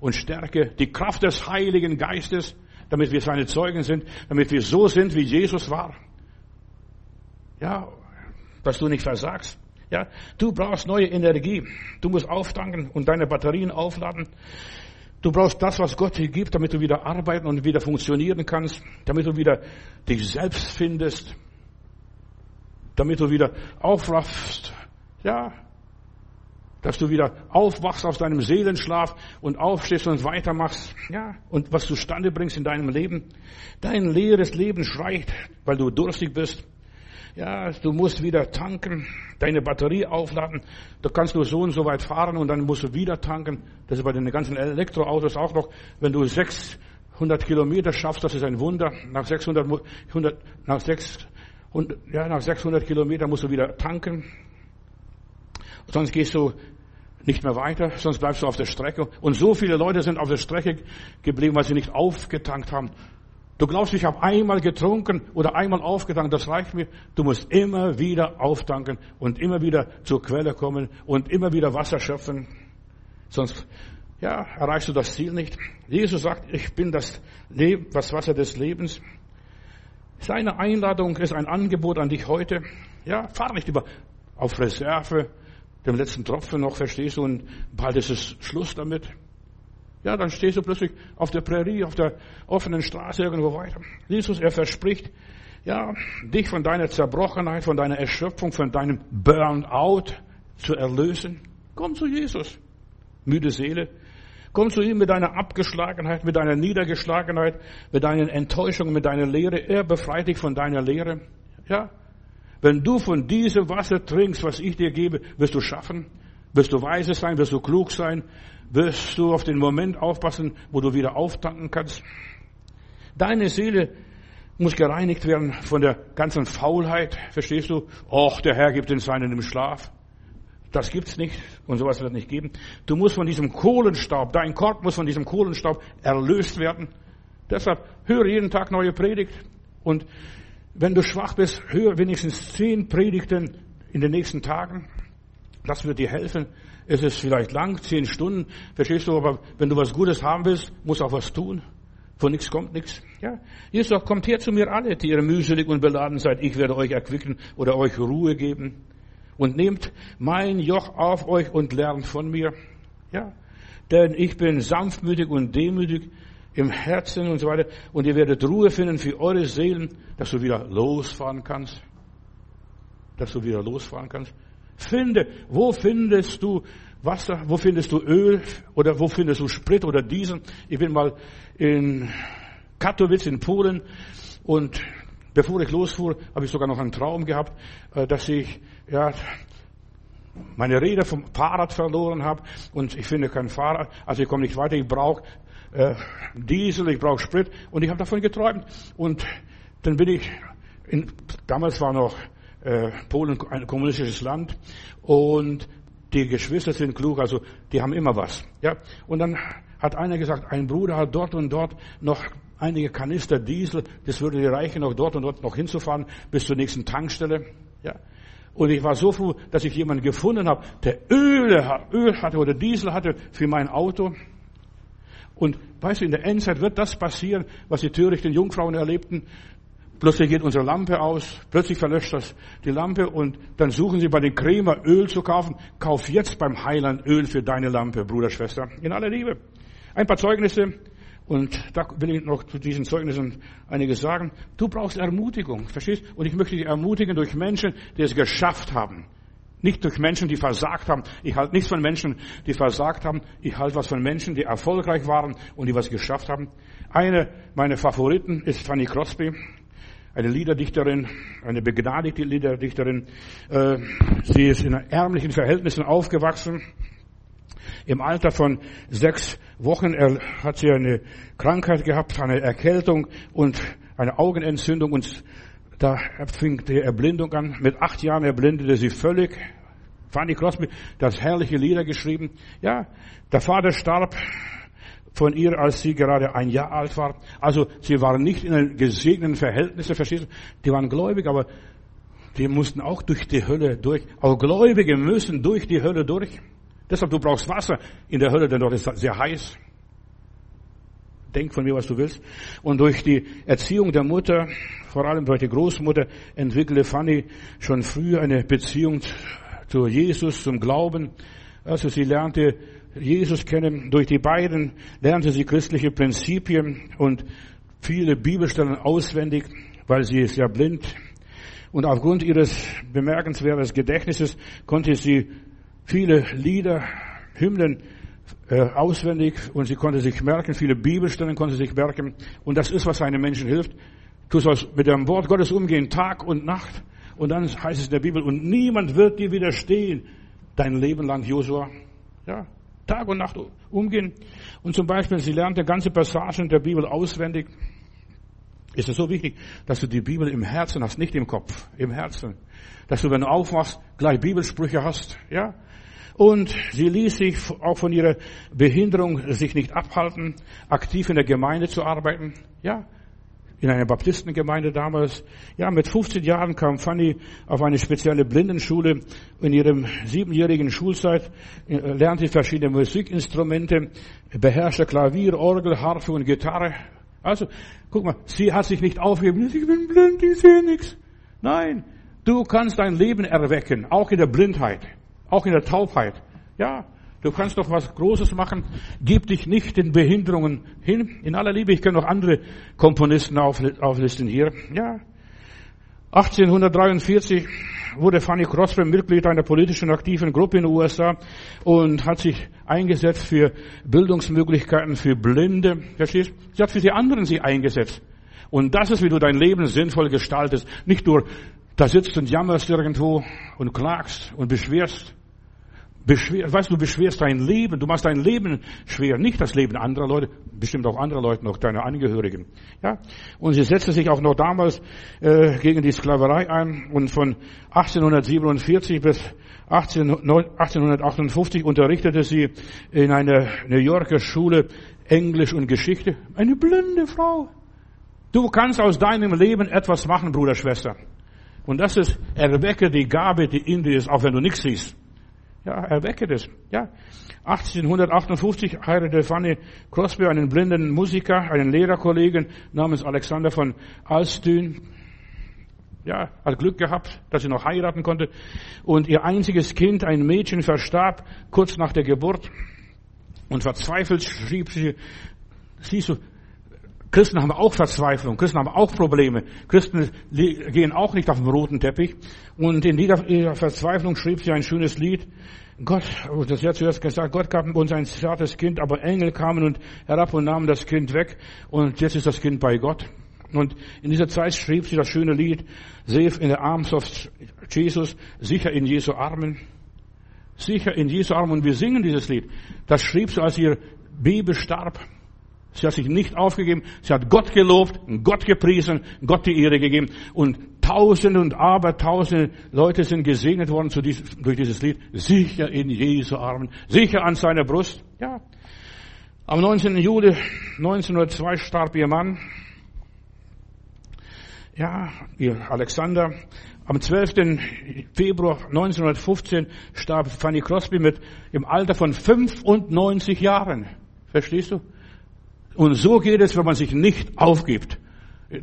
und Stärke, die Kraft des Heiligen Geistes, damit wir seine Zeugen sind, damit wir so sind, wie Jesus war. Ja, dass du nicht versagst. Ja, du brauchst neue Energie. Du musst auftanken und deine Batterien aufladen. Du brauchst das, was Gott dir gibt, damit du wieder arbeiten und wieder funktionieren kannst, damit du wieder dich selbst findest, damit du wieder aufraffst. Ja, dass du wieder aufwachst aus deinem Seelenschlaf und aufstehst und weitermachst, ja, und was du Stande bringst in deinem Leben. Dein leeres Leben schreit, weil du durstig bist. Ja, du musst wieder tanken, deine Batterie aufladen. Da kannst du so und so weit fahren und dann musst du wieder tanken. Das ist bei den ganzen Elektroautos auch noch. Wenn du 600 Kilometer schaffst, das ist ein Wunder. Nach 600, 100, nach 600, ja, nach 600 Kilometern musst du wieder tanken. Sonst gehst du nicht mehr weiter, sonst bleibst du auf der Strecke. Und so viele Leute sind auf der Strecke geblieben, weil sie nicht aufgetankt haben. Du glaubst, ich habe einmal getrunken oder einmal aufgetankt, das reicht mir. Du musst immer wieder auftanken und immer wieder zur Quelle kommen und immer wieder Wasser schöpfen. Sonst, ja, erreichst du das Ziel nicht. Jesus sagt, ich bin das, Leben, das Wasser des Lebens. Seine Einladung ist ein Angebot an dich heute. Ja, fahr nicht über auf Reserve, dem letzten Tropfen noch, verstehst du, und bald ist es Schluss damit. Ja, dann stehst du plötzlich auf der Prärie, auf der offenen Straße irgendwo weiter. Jesus, er verspricht, ja, dich von deiner Zerbrochenheit, von deiner Erschöpfung, von deinem Burnout zu erlösen. Komm zu Jesus, müde Seele. Komm zu ihm mit deiner Abgeschlagenheit, mit deiner Niedergeschlagenheit, mit deinen Enttäuschungen, mit deiner Lehre. Er befreit dich von deiner Lehre. Ja, wenn du von diesem Wasser trinkst, was ich dir gebe, wirst du schaffen, wirst du weise sein, wirst du klug sein, wirst du auf den Moment aufpassen, wo du wieder auftanken kannst. Deine Seele muss gereinigt werden von der ganzen Faulheit, verstehst du? Och, der Herr gibt den Seinen im Schlaf. Das gibt's nicht und sowas wird nicht geben. Du musst von diesem Kohlenstaub, dein Korb muss von diesem Kohlenstaub erlöst werden. Deshalb höre jeden Tag neue Predigt und wenn du schwach bist, hör wenigstens zehn Predigten in den nächsten Tagen. Das wird dir helfen. Es ist vielleicht lang, zehn Stunden, verstehst du, aber wenn du was Gutes haben willst, musst auch was tun. Von nichts kommt nichts. Ja, Jesus sagt, kommt her zu mir alle, die ihr mühselig und beladen seid. Ich werde euch erquicken oder euch Ruhe geben. Und nehmt mein Joch auf euch und lernt von mir. Ja, denn ich bin sanftmütig und demütig im Herzen und so weiter. Und ihr werdet Ruhe finden für eure Seelen, dass du wieder losfahren kannst. Dass du wieder losfahren kannst. Finde, wo findest du Wasser, wo findest du Öl oder wo findest du Sprit oder Diesel? Ich bin mal in Katowice in Polen und bevor ich losfuhr, habe ich sogar noch einen Traum gehabt, äh, dass ich ja meine Räder vom Fahrrad verloren habe und ich finde kein Fahrrad, also ich komme nicht weiter, ich brauche äh, Diesel, ich brauche Sprit und ich habe davon geträumt. Und dann bin ich, in, damals war noch äh, Polen ein kommunistisches Land und die Geschwister sind klug, also die haben immer was. Ja, und dann hat einer gesagt, ein Bruder hat dort und dort noch einige Kanister Diesel, das würde dir reichen, noch dort und dort noch hinzufahren bis zur nächsten Tankstelle. Ja. Und ich war so froh, dass ich jemanden gefunden habe, der Öl, Öl hatte oder Diesel hatte für mein Auto. Und weißt du, in der Endzeit wird das passieren, was die törichten Jungfrauen erlebten. Plötzlich geht unsere Lampe aus, plötzlich verlöscht das die Lampe und dann suchen sie bei den Krämer Öl zu kaufen. Kauf jetzt beim Heiland Öl für deine Lampe, Bruder, Schwester. In aller Liebe. Ein paar Zeugnisse und da will ich noch zu diesen Zeugnissen einiges sagen. Du brauchst Ermutigung, verstehst? Und ich möchte dich ermutigen durch Menschen, die es geschafft haben. Nicht durch Menschen, die versagt haben. Ich halte nichts von Menschen, die versagt haben. Ich halte was von Menschen, die erfolgreich waren und die was geschafft haben. Eine meiner Favoriten ist Fanny Crosby, eine Liederdichterin, eine begnadigte Liederdichterin. Äh, sie ist in ärmlichen Verhältnissen aufgewachsen. Im Alter von sechs Wochen hat sie eine Krankheit gehabt, eine Erkältung und eine Augenentzündung und da fing die Erblindung an. Mit acht Jahren erblindete sie völlig. Fanny Crosby, das herrliche Lieder geschrieben. Ja, der Vater starb von ihr, als sie gerade ein Jahr alt war. Also sie waren nicht in gesegneten Verhältnissen, verstehst du? Die waren gläubig, aber die mussten auch durch die Hölle durch. Auch Gläubige müssen durch die Hölle durch. Deshalb, du brauchst Wasser in der Hölle, denn dort ist es sehr heiß. Denk von mir, was du willst. Und durch die Erziehung der Mutter, vor allem durch die Großmutter, entwickelte Fanny schon früh eine Beziehung zu Jesus, zum Glauben. Also sie lernte Jesus kennen. Durch die beiden lernte sie christliche Prinzipien und viele Bibelstellen auswendig, weil sie ist ja blind. Und aufgrund ihres bemerkenswerten Gedächtnisses konnte sie viele Lieder, Hymnen äh, auswendig und sie konnte sich merken, viele Bibelstellen konnte sich merken. Und das ist, was einem Menschen hilft. Du sollst mit dem Wort Gottes umgehen, Tag und Nacht. Und dann heißt es in der Bibel, und niemand wird dir widerstehen, dein Leben lang, Josua. Ja, Tag und Nacht umgehen. Und zum Beispiel, sie lernte ganze Passagen der Bibel auswendig. Ist es so wichtig, dass du die Bibel im Herzen hast, nicht im Kopf, im Herzen. Dass du, wenn du aufwachst, gleich Bibelsprüche hast, ja. Und sie ließ sich auch von ihrer Behinderung sich nicht abhalten, aktiv in der Gemeinde zu arbeiten, ja in einer Baptistengemeinde damals. Ja, mit 15 Jahren kam Fanny auf eine spezielle Blindenschule. In ihrem siebenjährigen Schulzeit äh, lernte sie verschiedene Musikinstrumente, beherrschte Klavier, Orgel, Harfe und Gitarre. Also, guck mal, sie hat sich nicht aufgegeben. Ich bin blind, ich sehe nichts. Nein, du kannst dein Leben erwecken, auch in der Blindheit, auch in der Taubheit. Ja, Du kannst doch was Großes machen. Gib dich nicht den Behinderungen hin. In aller Liebe, ich kann noch andere Komponisten auflisten hier. Ja. 1843 wurde Fanny Crosby Mitglied einer politischen aktiven Gruppe in den USA und hat sich eingesetzt für Bildungsmöglichkeiten für Blinde. Verstehst? Sie hat für die anderen sich eingesetzt. Und das ist, wie du dein Leben sinnvoll gestaltest. Nicht nur da sitzt und jammerst irgendwo und klagst und beschwerst, beschwer, weißt du, beschwerst dein Leben, du machst dein Leben schwer, nicht das Leben anderer Leute, bestimmt auch andere Leute noch, deine Angehörigen. Ja? Und sie setzte sich auch noch damals äh, gegen die Sklaverei ein und von 1847 bis 18, 1858 unterrichtete sie in einer New Yorker Schule Englisch und Geschichte. Eine blinde Frau. Du kannst aus deinem Leben etwas machen, Bruder, Schwester. Und das ist, erwecke die Gabe, die in dir ist, auch wenn du nichts siehst. Ja, erwecke das. Ja. 1858 heiratete Fanny Crosby einen blinden Musiker, einen Lehrerkollegen namens Alexander von Alstün. Ja, hat Glück gehabt, dass sie noch heiraten konnte. Und ihr einziges Kind, ein Mädchen, verstarb kurz nach der Geburt. Und verzweifelt schrieb sie, siehst du, Christen haben auch Verzweiflung, Christen haben auch Probleme, Christen gehen auch nicht auf dem roten Teppich. Und in dieser Verzweiflung schrieb sie ein schönes Lied. Gott, das hat zuerst gesagt, Gott gab uns ein zartes Kind, aber Engel kamen und herab und nahmen das Kind weg. Und jetzt ist das Kind bei Gott. Und in dieser Zeit schrieb sie das schöne Lied, Safe in the arms of Jesus, sicher in Jesu Armen. Sicher in Jesu Armen. Und wir singen dieses Lied. Das schrieb sie, als ihr Baby starb. Sie hat sich nicht aufgegeben. Sie hat Gott gelobt, Gott gepriesen, Gott die Ehre gegeben. Und Tausende und Abertausende Leute sind gesegnet worden durch dieses Lied. Sicher in Jesu Armen, sicher an seiner Brust. Ja. Am 19. Juli 1902 starb ihr Mann. Ja, ihr Alexander. Am 12. Februar 1915 starb Fanny Crosby mit im Alter von 95 Jahren. Verstehst du? Und so geht es, wenn man sich nicht aufgibt.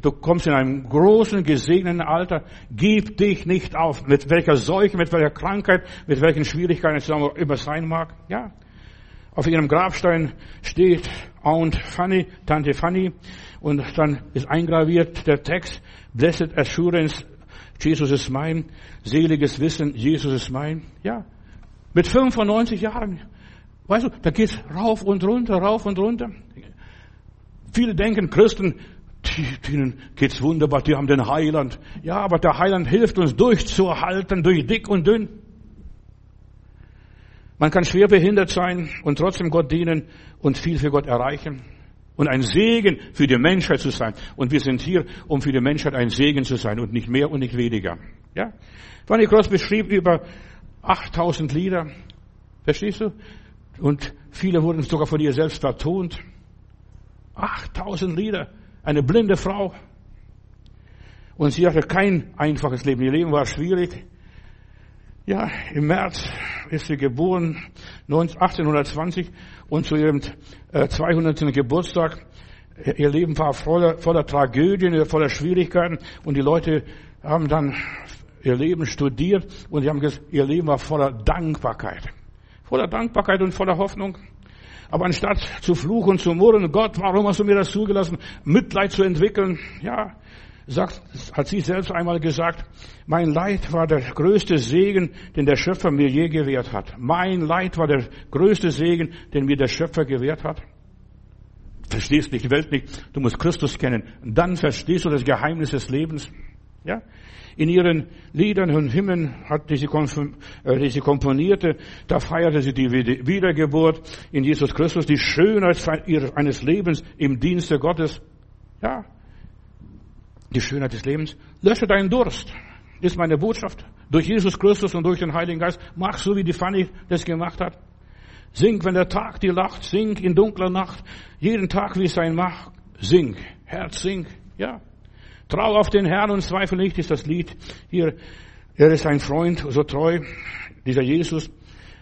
Du kommst in einem großen, gesegneten Alter. Gib dich nicht auf. Mit welcher Seuche, mit welcher Krankheit, mit welchen Schwierigkeiten es immer sein mag. Ja. Auf ihrem Grabstein steht Aunt Fanny, Tante Fanny. Und dann ist eingraviert der Text, Blessed Assurance, Jesus ist mein. Seliges Wissen, Jesus ist mein. Ja. Mit 95 Jahren. Weißt du, da geht's rauf und runter, rauf und runter. Viele denken, Christen, denen geht's wunderbar, die haben den Heiland. Ja, aber der Heiland hilft uns durchzuhalten, durch dick und dünn. Man kann schwer behindert sein und trotzdem Gott dienen und viel für Gott erreichen und ein Segen für die Menschheit zu sein. Und wir sind hier, um für die Menschheit ein Segen zu sein und nicht mehr und nicht weniger. Ja? Fanny Cross beschrieb über 8000 Lieder. Verstehst du? Und viele wurden sogar von ihr selbst vertont. 8000 Lieder. Eine blinde Frau. Und sie hatte kein einfaches Leben. Ihr Leben war schwierig. Ja, im März ist sie geboren, 1820, und zu ihrem 200. Äh, Geburtstag, ihr Leben war voller, voller Tragödien, voller Schwierigkeiten, und die Leute haben dann ihr Leben studiert, und sie haben gesagt, ihr Leben war voller Dankbarkeit. Voller Dankbarkeit und voller Hoffnung. Aber anstatt zu fluchen, zu murren, Gott, warum hast du mir das zugelassen, Mitleid zu entwickeln, ja, sagt, hat sie selbst einmal gesagt, mein Leid war der größte Segen, den der Schöpfer mir je gewährt hat. Mein Leid war der größte Segen, den mir der Schöpfer gewährt hat. Verstehst nicht die Welt nicht. Du musst Christus kennen. Dann verstehst du das Geheimnis des Lebens. Ja? In ihren Liedern und Hymnen hat diese, äh, diese komponierte, da feierte sie die Wiedergeburt in Jesus Christus, die Schönheit eines Lebens im Dienste Gottes. Ja, die Schönheit des Lebens. Lösche deinen Durst, ist meine Botschaft. Durch Jesus Christus und durch den Heiligen Geist. Mach so, wie die Fanny das gemacht hat. Sing, wenn der Tag dir lacht. Sing in dunkler Nacht. Jeden Tag, wie es sein mag. Sing. Herz, sing. Ja. Trau auf den Herrn und zweifel nicht, ist das Lied hier. Er ist ein Freund, so treu, dieser Jesus.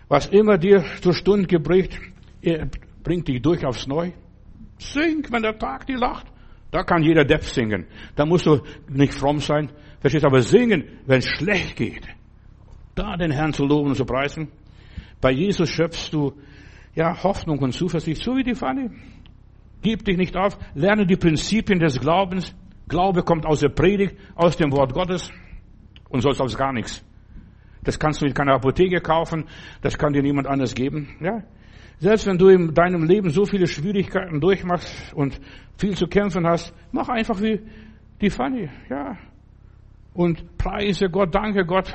Was immer dir zur Stunde gebricht, er bringt dich durch aufs Neu. Sing, wenn der Tag dir lacht. Da kann jeder Depp singen. Da musst du nicht fromm sein. Verstehst aber singen, wenn es schlecht geht. Da den Herrn zu loben und zu preisen. Bei Jesus schöpfst du, ja, Hoffnung und Zuversicht, so wie die Fanny. Gib dich nicht auf, lerne die Prinzipien des Glaubens. Glaube kommt aus der Predigt, aus dem Wort Gottes und sonst aus gar nichts. Das kannst du in keiner Apotheke kaufen, das kann dir niemand anders geben, ja. Selbst wenn du in deinem Leben so viele Schwierigkeiten durchmachst und viel zu kämpfen hast, mach einfach wie die Fanny, ja. Und preise Gott, danke Gott,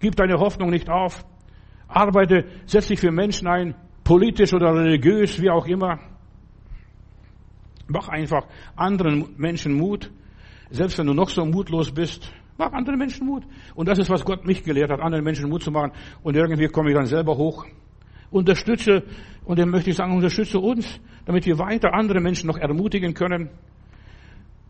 gib deine Hoffnung nicht auf. Arbeite, setz dich für Menschen ein, politisch oder religiös, wie auch immer. Mach einfach anderen Menschen Mut. Selbst wenn du noch so mutlos bist, mach anderen Menschen Mut. Und das ist, was Gott mich gelehrt hat, anderen Menschen Mut zu machen. Und irgendwie komme ich dann selber hoch unterstütze, und dann möchte ich sagen, unterstütze uns, damit wir weiter andere Menschen noch ermutigen können.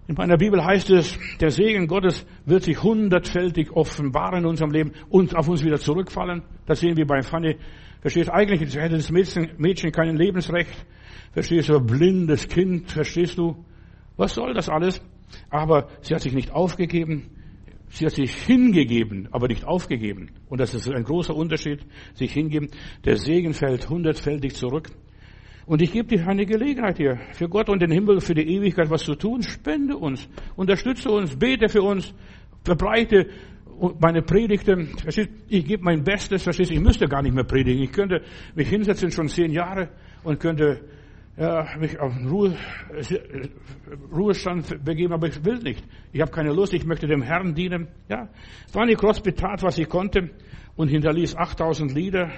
In meiner Bibel heißt es, der Segen Gottes wird sich hundertfältig offenbaren in unserem Leben und auf uns wieder zurückfallen. Das sehen wir bei Fanny. Verstehst du, eigentlich hätte das Mädchen, Mädchen kein Lebensrecht. Verstehst du, blindes Kind, verstehst du? Was soll das alles? Aber sie hat sich nicht aufgegeben. Sie hat sich hingegeben, aber nicht aufgegeben. Und das ist ein großer Unterschied, sich hingeben. Der Segen fällt hundertfältig zurück. Und ich gebe dir eine Gelegenheit hier, für Gott und den Himmel, für die Ewigkeit was zu tun. Spende uns, unterstütze uns, bete für uns, verbreite meine Predigten. Ich gebe mein Bestes, verstehst Ich müsste gar nicht mehr predigen. Ich könnte mich hinsetzen schon zehn Jahre und könnte ja, mich auf Ruhe, Ruhestand begeben, aber ich will nicht. Ich habe keine Lust, ich möchte dem Herrn dienen. Ja, Fanny Crosby tat, was sie konnte und hinterließ 8000 Lieder,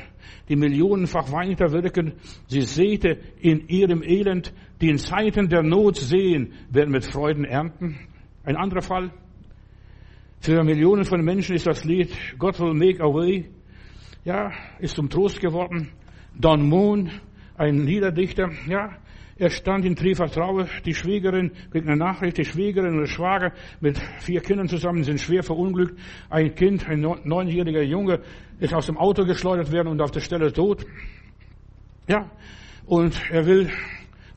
die millionenfach weiter wirken. Sie säte in ihrem Elend, die in Zeiten der Not sehen, werden mit Freuden ernten. Ein anderer Fall. Für Millionen von Menschen ist das Lied God will make a way, ja, ist zum Trost geworden. Don Moon, ein Liederdichter, ja, er stand in tiefer Trauer, die Schwiegerin kriegt eine Nachricht, die Schwiegerin und der Schwager mit vier Kindern zusammen sind schwer verunglückt. Ein Kind, ein neunjähriger Junge, ist aus dem Auto geschleudert werden und auf der Stelle tot. Ja, und er will,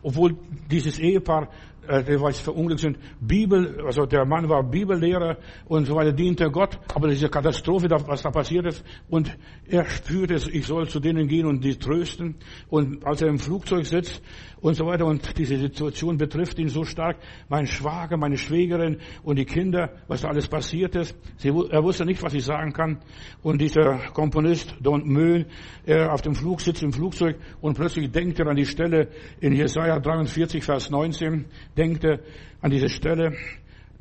obwohl dieses Ehepaar äh, was verunglückt sind, Bibel, also der Mann war Bibellehrer und so weiter, diente Gott, aber diese Katastrophe, was da passiert ist, und er spürte es, ich soll zu denen gehen und die trösten, und als er im Flugzeug sitzt und so weiter, und diese Situation betrifft ihn so stark, mein Schwager, meine Schwägerin und die Kinder, was da alles passiert ist, Sie, er wusste nicht, was ich sagen kann, und dieser Komponist, Don Möhn, er auf dem Flug sitzt im Flugzeug und plötzlich denkt er an die Stelle in Jesaja 43, Vers 19, denkt er an diese Stelle,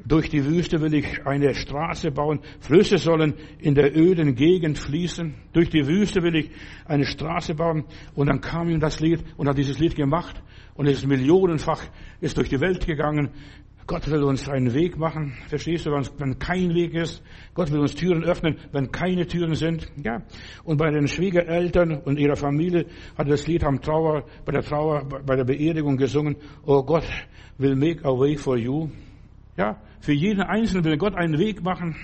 durch die Wüste will ich eine Straße bauen. Flüsse sollen in der öden Gegend fließen. Durch die Wüste will ich eine Straße bauen. Und dann kam ihm das Lied und hat dieses Lied gemacht. Und es ist millionenfach, ist durch die Welt gegangen. Gott will uns einen Weg machen. Verstehst du, wenn kein Weg ist? Gott will uns Türen öffnen, wenn keine Türen sind. Ja. Und bei den Schwiegereltern und ihrer Familie hat das Lied am Trauer, bei der Trauer, bei der Beerdigung gesungen. Oh Gott will make a way for you. Ja. Für jeden Einzelnen will Gott einen Weg machen.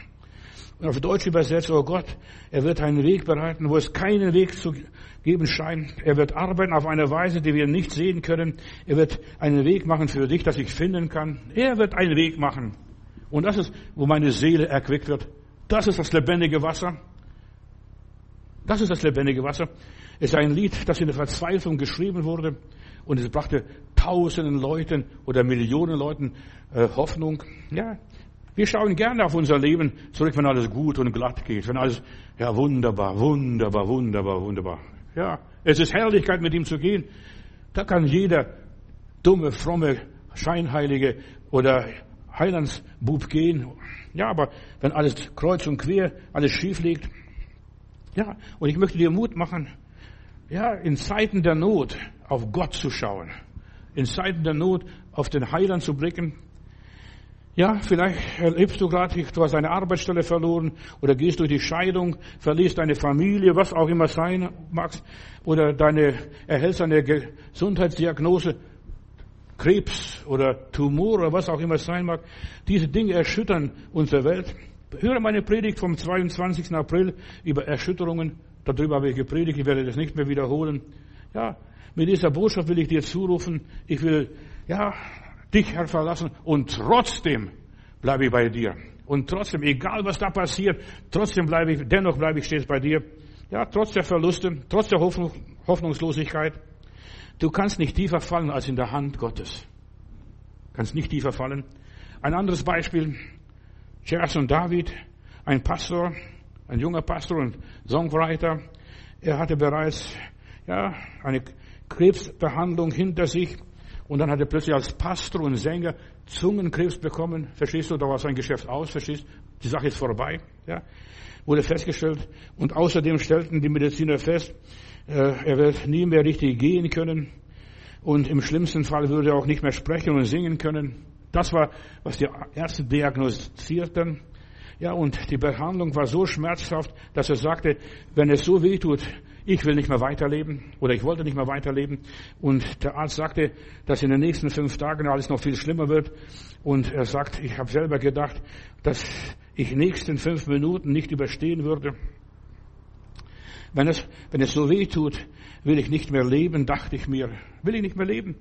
Auf Deutsch übersetzt, oh Gott, er wird einen Weg bereiten, wo es keinen Weg zu geben scheint. Er wird arbeiten auf eine Weise, die wir nicht sehen können. Er wird einen Weg machen für dich, dass ich finden kann. Er wird einen Weg machen. Und das ist, wo meine Seele erquickt wird. Das ist das lebendige Wasser. Das ist das lebendige Wasser. Es ist ein Lied, das in der Verzweiflung geschrieben wurde. Und es brachte tausenden Leuten oder Millionen Leuten äh, Hoffnung. Ja, Wir schauen gerne auf unser Leben zurück, wenn alles gut und glatt geht, wenn alles, ja, wunderbar, wunderbar, wunderbar, wunderbar. Ja, es ist Herrlichkeit, mit ihm zu gehen. Da kann jeder dumme, fromme, scheinheilige oder Heilandsbub gehen. Ja, aber wenn alles kreuz und quer, alles schief liegt. Ja, und ich möchte dir Mut machen, ja, in Zeiten der Not auf Gott zu schauen. In Zeiten der Not auf den Heiland zu blicken. Ja, vielleicht erlebst du gerade, du hast eine Arbeitsstelle verloren oder gehst durch die Scheidung, verlierst deine Familie, was auch immer sein mag, oder deine, erhältst eine Gesundheitsdiagnose, Krebs oder Tumor oder was auch immer sein mag. Diese Dinge erschüttern unsere Welt. Höre meine Predigt vom 22. April über Erschütterungen. Darüber habe ich gepredigt, ich werde das nicht mehr wiederholen. Ja, mit dieser Botschaft will ich dir zurufen, ich will, ja, dich, Herr, verlassen und trotzdem bleibe ich bei dir. Und trotzdem, egal was da passiert, trotzdem bleibe ich, dennoch bleibe ich stets bei dir. Ja, trotz der Verluste, trotz der Hoffnung, Hoffnungslosigkeit. Du kannst nicht tiefer fallen als in der Hand Gottes. Kannst nicht tiefer fallen. Ein anderes Beispiel. Gerson David, ein Pastor, ein junger Pastor und Songwriter. Er hatte bereits, ja, eine Krebsbehandlung hinter sich. Und dann hat er plötzlich als Pastor und Sänger Zungenkrebs bekommen. Verstehst du? Da war sein Geschäft aus. Verstehst? Die Sache ist vorbei. Ja. Wurde festgestellt. Und außerdem stellten die Mediziner fest, äh, er wird nie mehr richtig gehen können. Und im schlimmsten Fall würde er auch nicht mehr sprechen und singen können. Das war, was die Ärzte diagnostizierten. Ja, und die Behandlung war so schmerzhaft, dass er sagte, wenn es so weh tut, ich will nicht mehr weiterleben oder ich wollte nicht mehr weiterleben. Und der Arzt sagte, dass in den nächsten fünf Tagen alles noch viel schlimmer wird. Und er sagt, ich habe selber gedacht, dass ich nächsten fünf Minuten nicht überstehen würde. Wenn es, wenn es so weh tut, will ich nicht mehr leben, dachte ich mir. Will ich nicht mehr leben.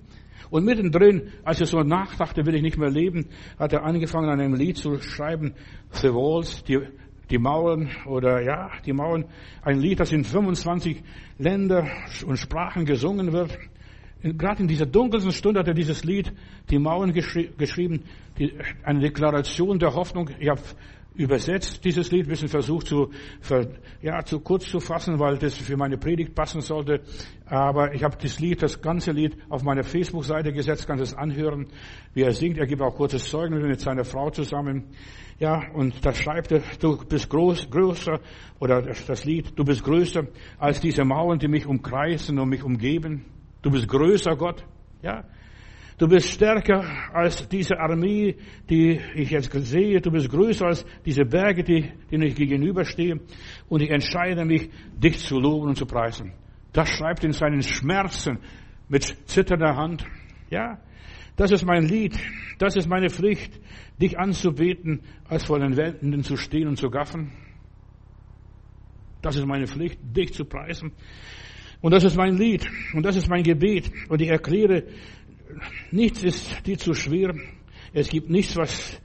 Und mittendrin, als er so nachdachte, will ich nicht mehr leben, hat er angefangen, an einem Lied zu schreiben, The Walls, die, die Mauern oder ja, die Mauern. Ein Lied, das in 25 Länder und Sprachen gesungen wird. Gerade in dieser dunkelsten Stunde hat er dieses Lied, die Mauern geschri geschrieben, die, eine Deklaration der Hoffnung. Ich habe übersetzt dieses Lied, ein bisschen versucht zu, ja, zu kurz zu fassen, weil das für meine Predigt passen sollte. Aber ich habe das Lied, das ganze Lied auf meine Facebook-Seite gesetzt, kannst es anhören, wie er singt. Er gibt auch kurzes Zeugnis mit seiner Frau zusammen. Ja, und da schreibt er, du bist groß, größer, oder das Lied, du bist größer als diese Mauern, die mich umkreisen und mich umgeben. Du bist größer, Gott. Ja, Du bist stärker als diese Armee, die ich jetzt sehe. Du bist größer als diese Berge, die, denen ich gegenüberstehe. Und ich entscheide mich, dich zu loben und zu preisen. Das schreibt in seinen Schmerzen mit zitternder Hand. Ja, das ist mein Lied. Das ist meine Pflicht, dich anzubeten, als vor den Wendenden zu stehen und zu gaffen. Das ist meine Pflicht, dich zu preisen. Und das ist mein Lied. Und das ist mein Gebet. Und ich erkläre Nichts ist dir zu schwer. Es gibt nichts, was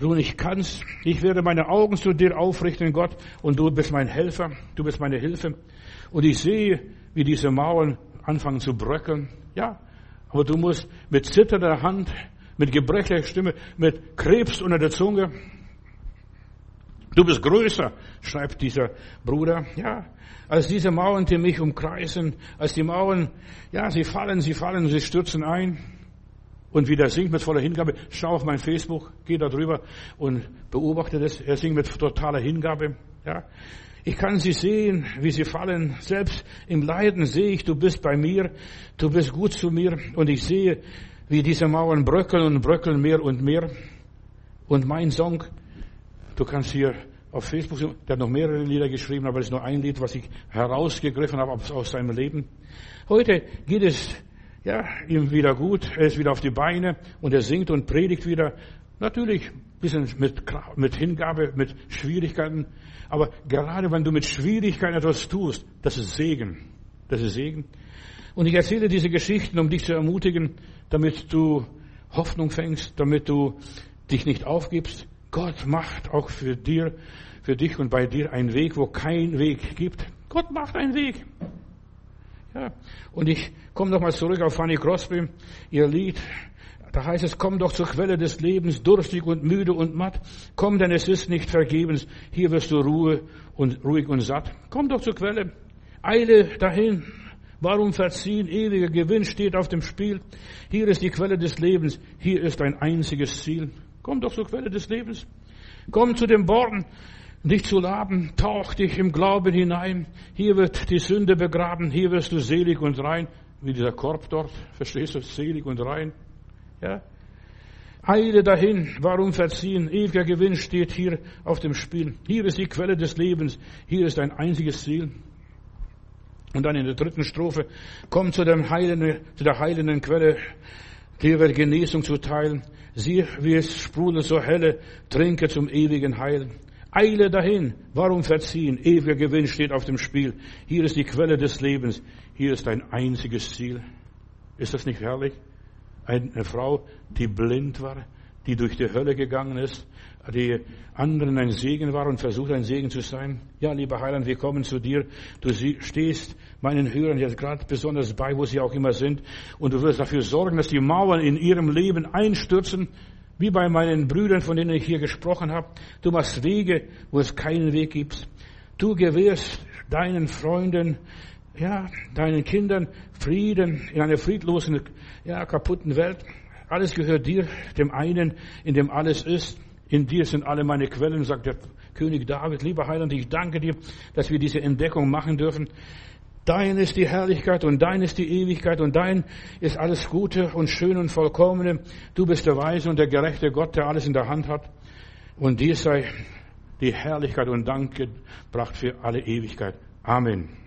du nicht kannst. Ich werde meine Augen zu dir aufrichten, Gott, und du bist mein Helfer, du bist meine Hilfe. Und ich sehe, wie diese Mauern anfangen zu bröckeln. Ja, aber du musst mit zitternder Hand, mit gebrechlicher Stimme, mit Krebs unter der Zunge, Du bist größer, schreibt dieser Bruder. Ja, als diese Mauern, die mich umkreisen, als die Mauern, ja, sie fallen, sie fallen, sie stürzen ein. Und wie der singt mit voller Hingabe, schau auf mein Facebook, geh da drüber und beobachte das. Er singt mit totaler Hingabe. Ja, ich kann sie sehen, wie sie fallen. Selbst im Leiden sehe ich, du bist bei mir, du bist gut zu mir. Und ich sehe, wie diese Mauern bröckeln und bröckeln mehr und mehr. Und mein Song, Du kannst hier auf Facebook, der hat noch mehrere Lieder geschrieben, aber es ist nur ein Lied, was ich herausgegriffen habe aus seinem Leben. Heute geht es ja, ihm wieder gut, er ist wieder auf die Beine und er singt und predigt wieder. Natürlich ein bisschen mit, mit Hingabe, mit Schwierigkeiten. Aber gerade wenn du mit Schwierigkeiten etwas tust, das ist Segen. Das ist Segen. Und ich erzähle diese Geschichten, um dich zu ermutigen, damit du Hoffnung fängst, damit du dich nicht aufgibst. Gott macht auch für dir, für dich und bei dir einen Weg, wo kein Weg gibt. Gott macht einen Weg. Ja. Und ich komme nochmal zurück auf Fanny Crosby, ihr Lied. da heißt es, komm doch zur Quelle des Lebens, durstig und müde und matt. Komm, denn es ist nicht vergebens. Hier wirst du Ruhe und ruhig und satt. Komm doch zur Quelle. Eile dahin. Warum verziehen? Ewiger Gewinn steht auf dem Spiel. Hier ist die Quelle des Lebens. Hier ist ein einziges Ziel. Komm doch zur Quelle des Lebens. Komm zu dem Born, dich zu laben. Tauch dich im Glauben hinein. Hier wird die Sünde begraben. Hier wirst du selig und rein. Wie dieser Korb dort. Verstehst du? Selig und rein. Ja? Eile dahin, warum verziehen? Ewiger Gewinn steht hier auf dem Spiel. Hier ist die Quelle des Lebens. Hier ist ein einziges Ziel. Und dann in der dritten Strophe, komm zu, dem heilenden, zu der heilenden Quelle, wird Genesung zuteil. Sieh, wie es sprudelt so helle, trinke zum ewigen Heil. Eile dahin, warum verziehen? Ewiger Gewinn steht auf dem Spiel. Hier ist die Quelle des Lebens. Hier ist ein einziges Ziel. Ist das nicht herrlich? Eine Frau, die blind war, die durch die Hölle gegangen ist, die anderen ein Segen war und versucht ein Segen zu sein. Ja, lieber Heiland, wir kommen zu dir. Du stehst meinen Hörern jetzt gerade besonders bei, wo sie auch immer sind. Und du wirst dafür sorgen, dass die Mauern in ihrem Leben einstürzen, wie bei meinen Brüdern, von denen ich hier gesprochen habe. Du machst Wege, wo es keinen Weg gibt. Du gewährst deinen Freunden ja, deinen Kindern Frieden in einer friedlosen, ja, kaputten Welt. Alles gehört dir, dem einen, in dem alles ist. In dir sind alle meine Quellen, sagt der König David. Lieber Heiland, ich danke dir, dass wir diese Entdeckung machen dürfen. Dein ist die Herrlichkeit und dein ist die Ewigkeit und dein ist alles Gute und Schön und Vollkommene. Du bist der Weise und der gerechte Gott, der alles in der Hand hat. Und dir sei die Herrlichkeit und Dank gebracht für alle Ewigkeit. Amen.